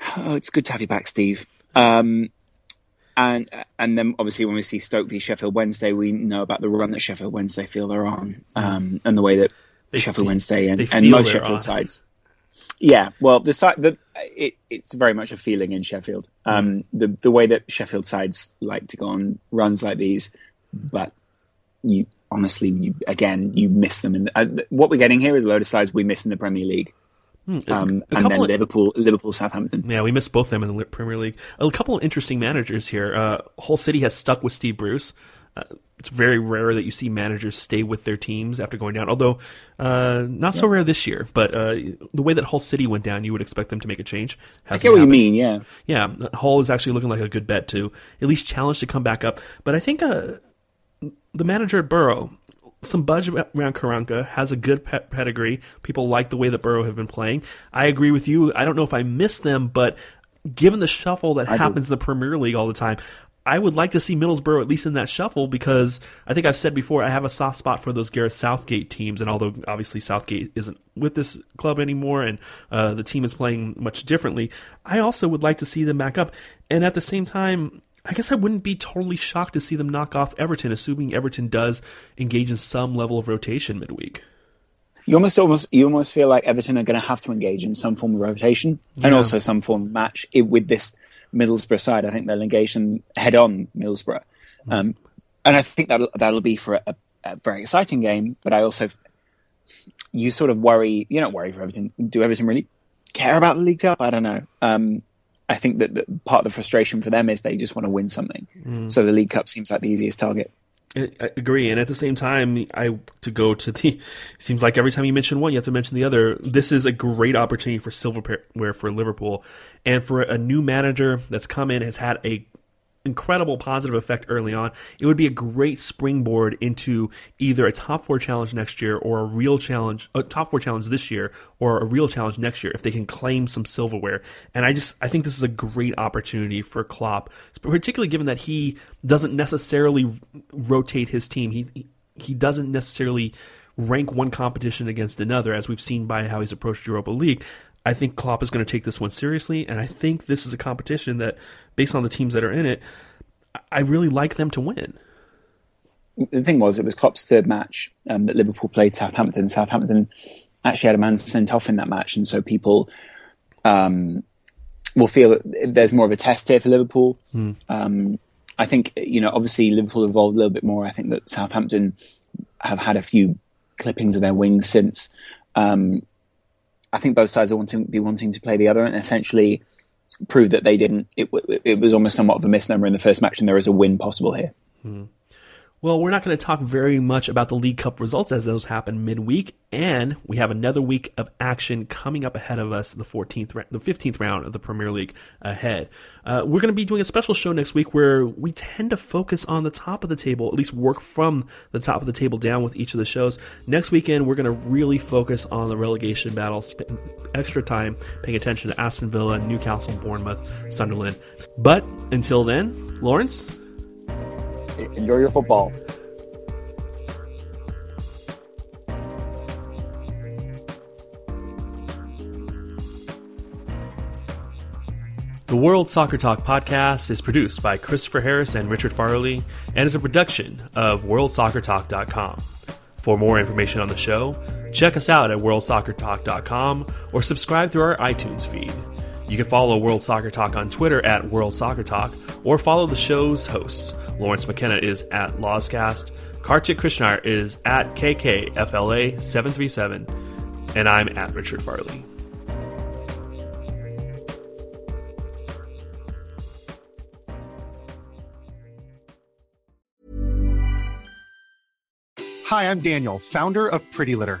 oh, it's good to have you back, Steve. Um, and and then obviously when we see Stoke v Sheffield Wednesday, we know about the run that Sheffield Wednesday feel they're on, um, and the way that They Sheffield fe- Wednesday and, and most Sheffield on. sides. Yeah, well, the side the it, it's very much a feeling in Sheffield. Um, the the way that Sheffield sides like to go on runs like these, but you honestly, you again, you miss them. And uh, what we're getting here is a load of sides we miss in the Premier League, um, and then of- Liverpool, Liverpool, Southampton. Yeah, we missed both of them in the Premier League. A couple of interesting managers here. Uh, Hull City has stuck with Steve Bruce. Uh, it's very rare that you see managers stay with their teams after going down. Although uh, not so rare this year. But uh, the way that Hull City went down, you would expect them to make a change. I Hasn't get what you mean. Yeah, Yeah, Hull is actually looking like a good bet to at least challenge to come back up. But I think uh, the manager at Boro, some buzz around Karanka, has a good pe- pedigree. People like the way that Boro have been playing. I agree with you. I don't know if I miss them, but given the shuffle that do. happens in the Premier League all the time, I would like to see Middlesbrough at least in that shuffle because I think I've said before I have a soft spot for those Gareth Southgate teams, and although obviously Southgate isn't with this club anymore and uh, the team is playing much differently, I also would like to see them back up. And at the same time, I guess I wouldn't be totally shocked to see them knock off Everton, assuming Everton does engage in some level of rotation midweek. You almost, almost, you almost feel like Everton are going to have to engage in some form of rotation and also some form of match with this Middlesbrough side. I think they'll engage them head on Middlesbrough, um, and I think that'll that'll be for a, a very exciting game. But I also, you sort of worry. You don't worry for Everton. Do Everton really care about the League Cup? I don't know. Um, I think that, that part of the frustration for them is they just want to win something. Mm. So the League Cup seems like the easiest target. I agree, and at the same time, I to go to the. It seems like every time you mention one, you have to mention the other. This is a great opportunity for silverware for Liverpool, and for a new manager that's come in has had a incredible positive effect early on. It would be a great springboard into either a top four challenge next year or a real challenge, a top four challenge this year or a real challenge next year if they can claim some silverware. And I just I think this is a great opportunity for Klopp, particularly given that he doesn't necessarily rotate his team. He he doesn't necessarily rank one competition against another, as we've seen by how he's approached Europa League. I think Klopp is going to take this one seriously, and I think this is a competition that, based on the teams that are in it, I really like them to win. the thing was, it was Klopp's third match um, that Liverpool played Southampton. Southampton actually had a man sent off in that match, and so people um, will feel that there's more of a test here for Liverpool. Um, I think you know, obviously Liverpool evolved a little bit more. I think that Southampton have had a few clippings of their wings since. Um, I think both sides are wanting be wanting to play the other and essentially prove that they didn't. It, it was almost somewhat of a misnomer in the first match, and there is a win possible here. Hmm. Well, we're not going to talk very much about the League Cup results as those happen midweek, and we have another week of action coming up ahead of us. The 14th, the 15th round of the Premier League ahead. Uh, we're going to be doing a special show next week where we tend to focus on the top of the table, at least work from the top of the table down with each of the shows. Next weekend, we're going to really focus on the relegation battle, spend extra time paying attention to Aston Villa, Newcastle, Bournemouth, Sunderland. But until then, Lawrence. Enjoy your football. The World Soccer Talk podcast is produced by Christopher Harris and Richard Farley and is a production of WorldSoccerTalk.com. For more information on the show, check us out at WorldSoccerTalk.com or subscribe through our iTunes feed. You can follow World Soccer Talk on Twitter at World Soccer Talk or follow the show's hosts. Lawrence McKenna is at Lawscast, Kartik Krishnaiyer is at KKFLA737, and I'm at Richard Farley. Hi, I'm Daniel, founder of Pretty Litter.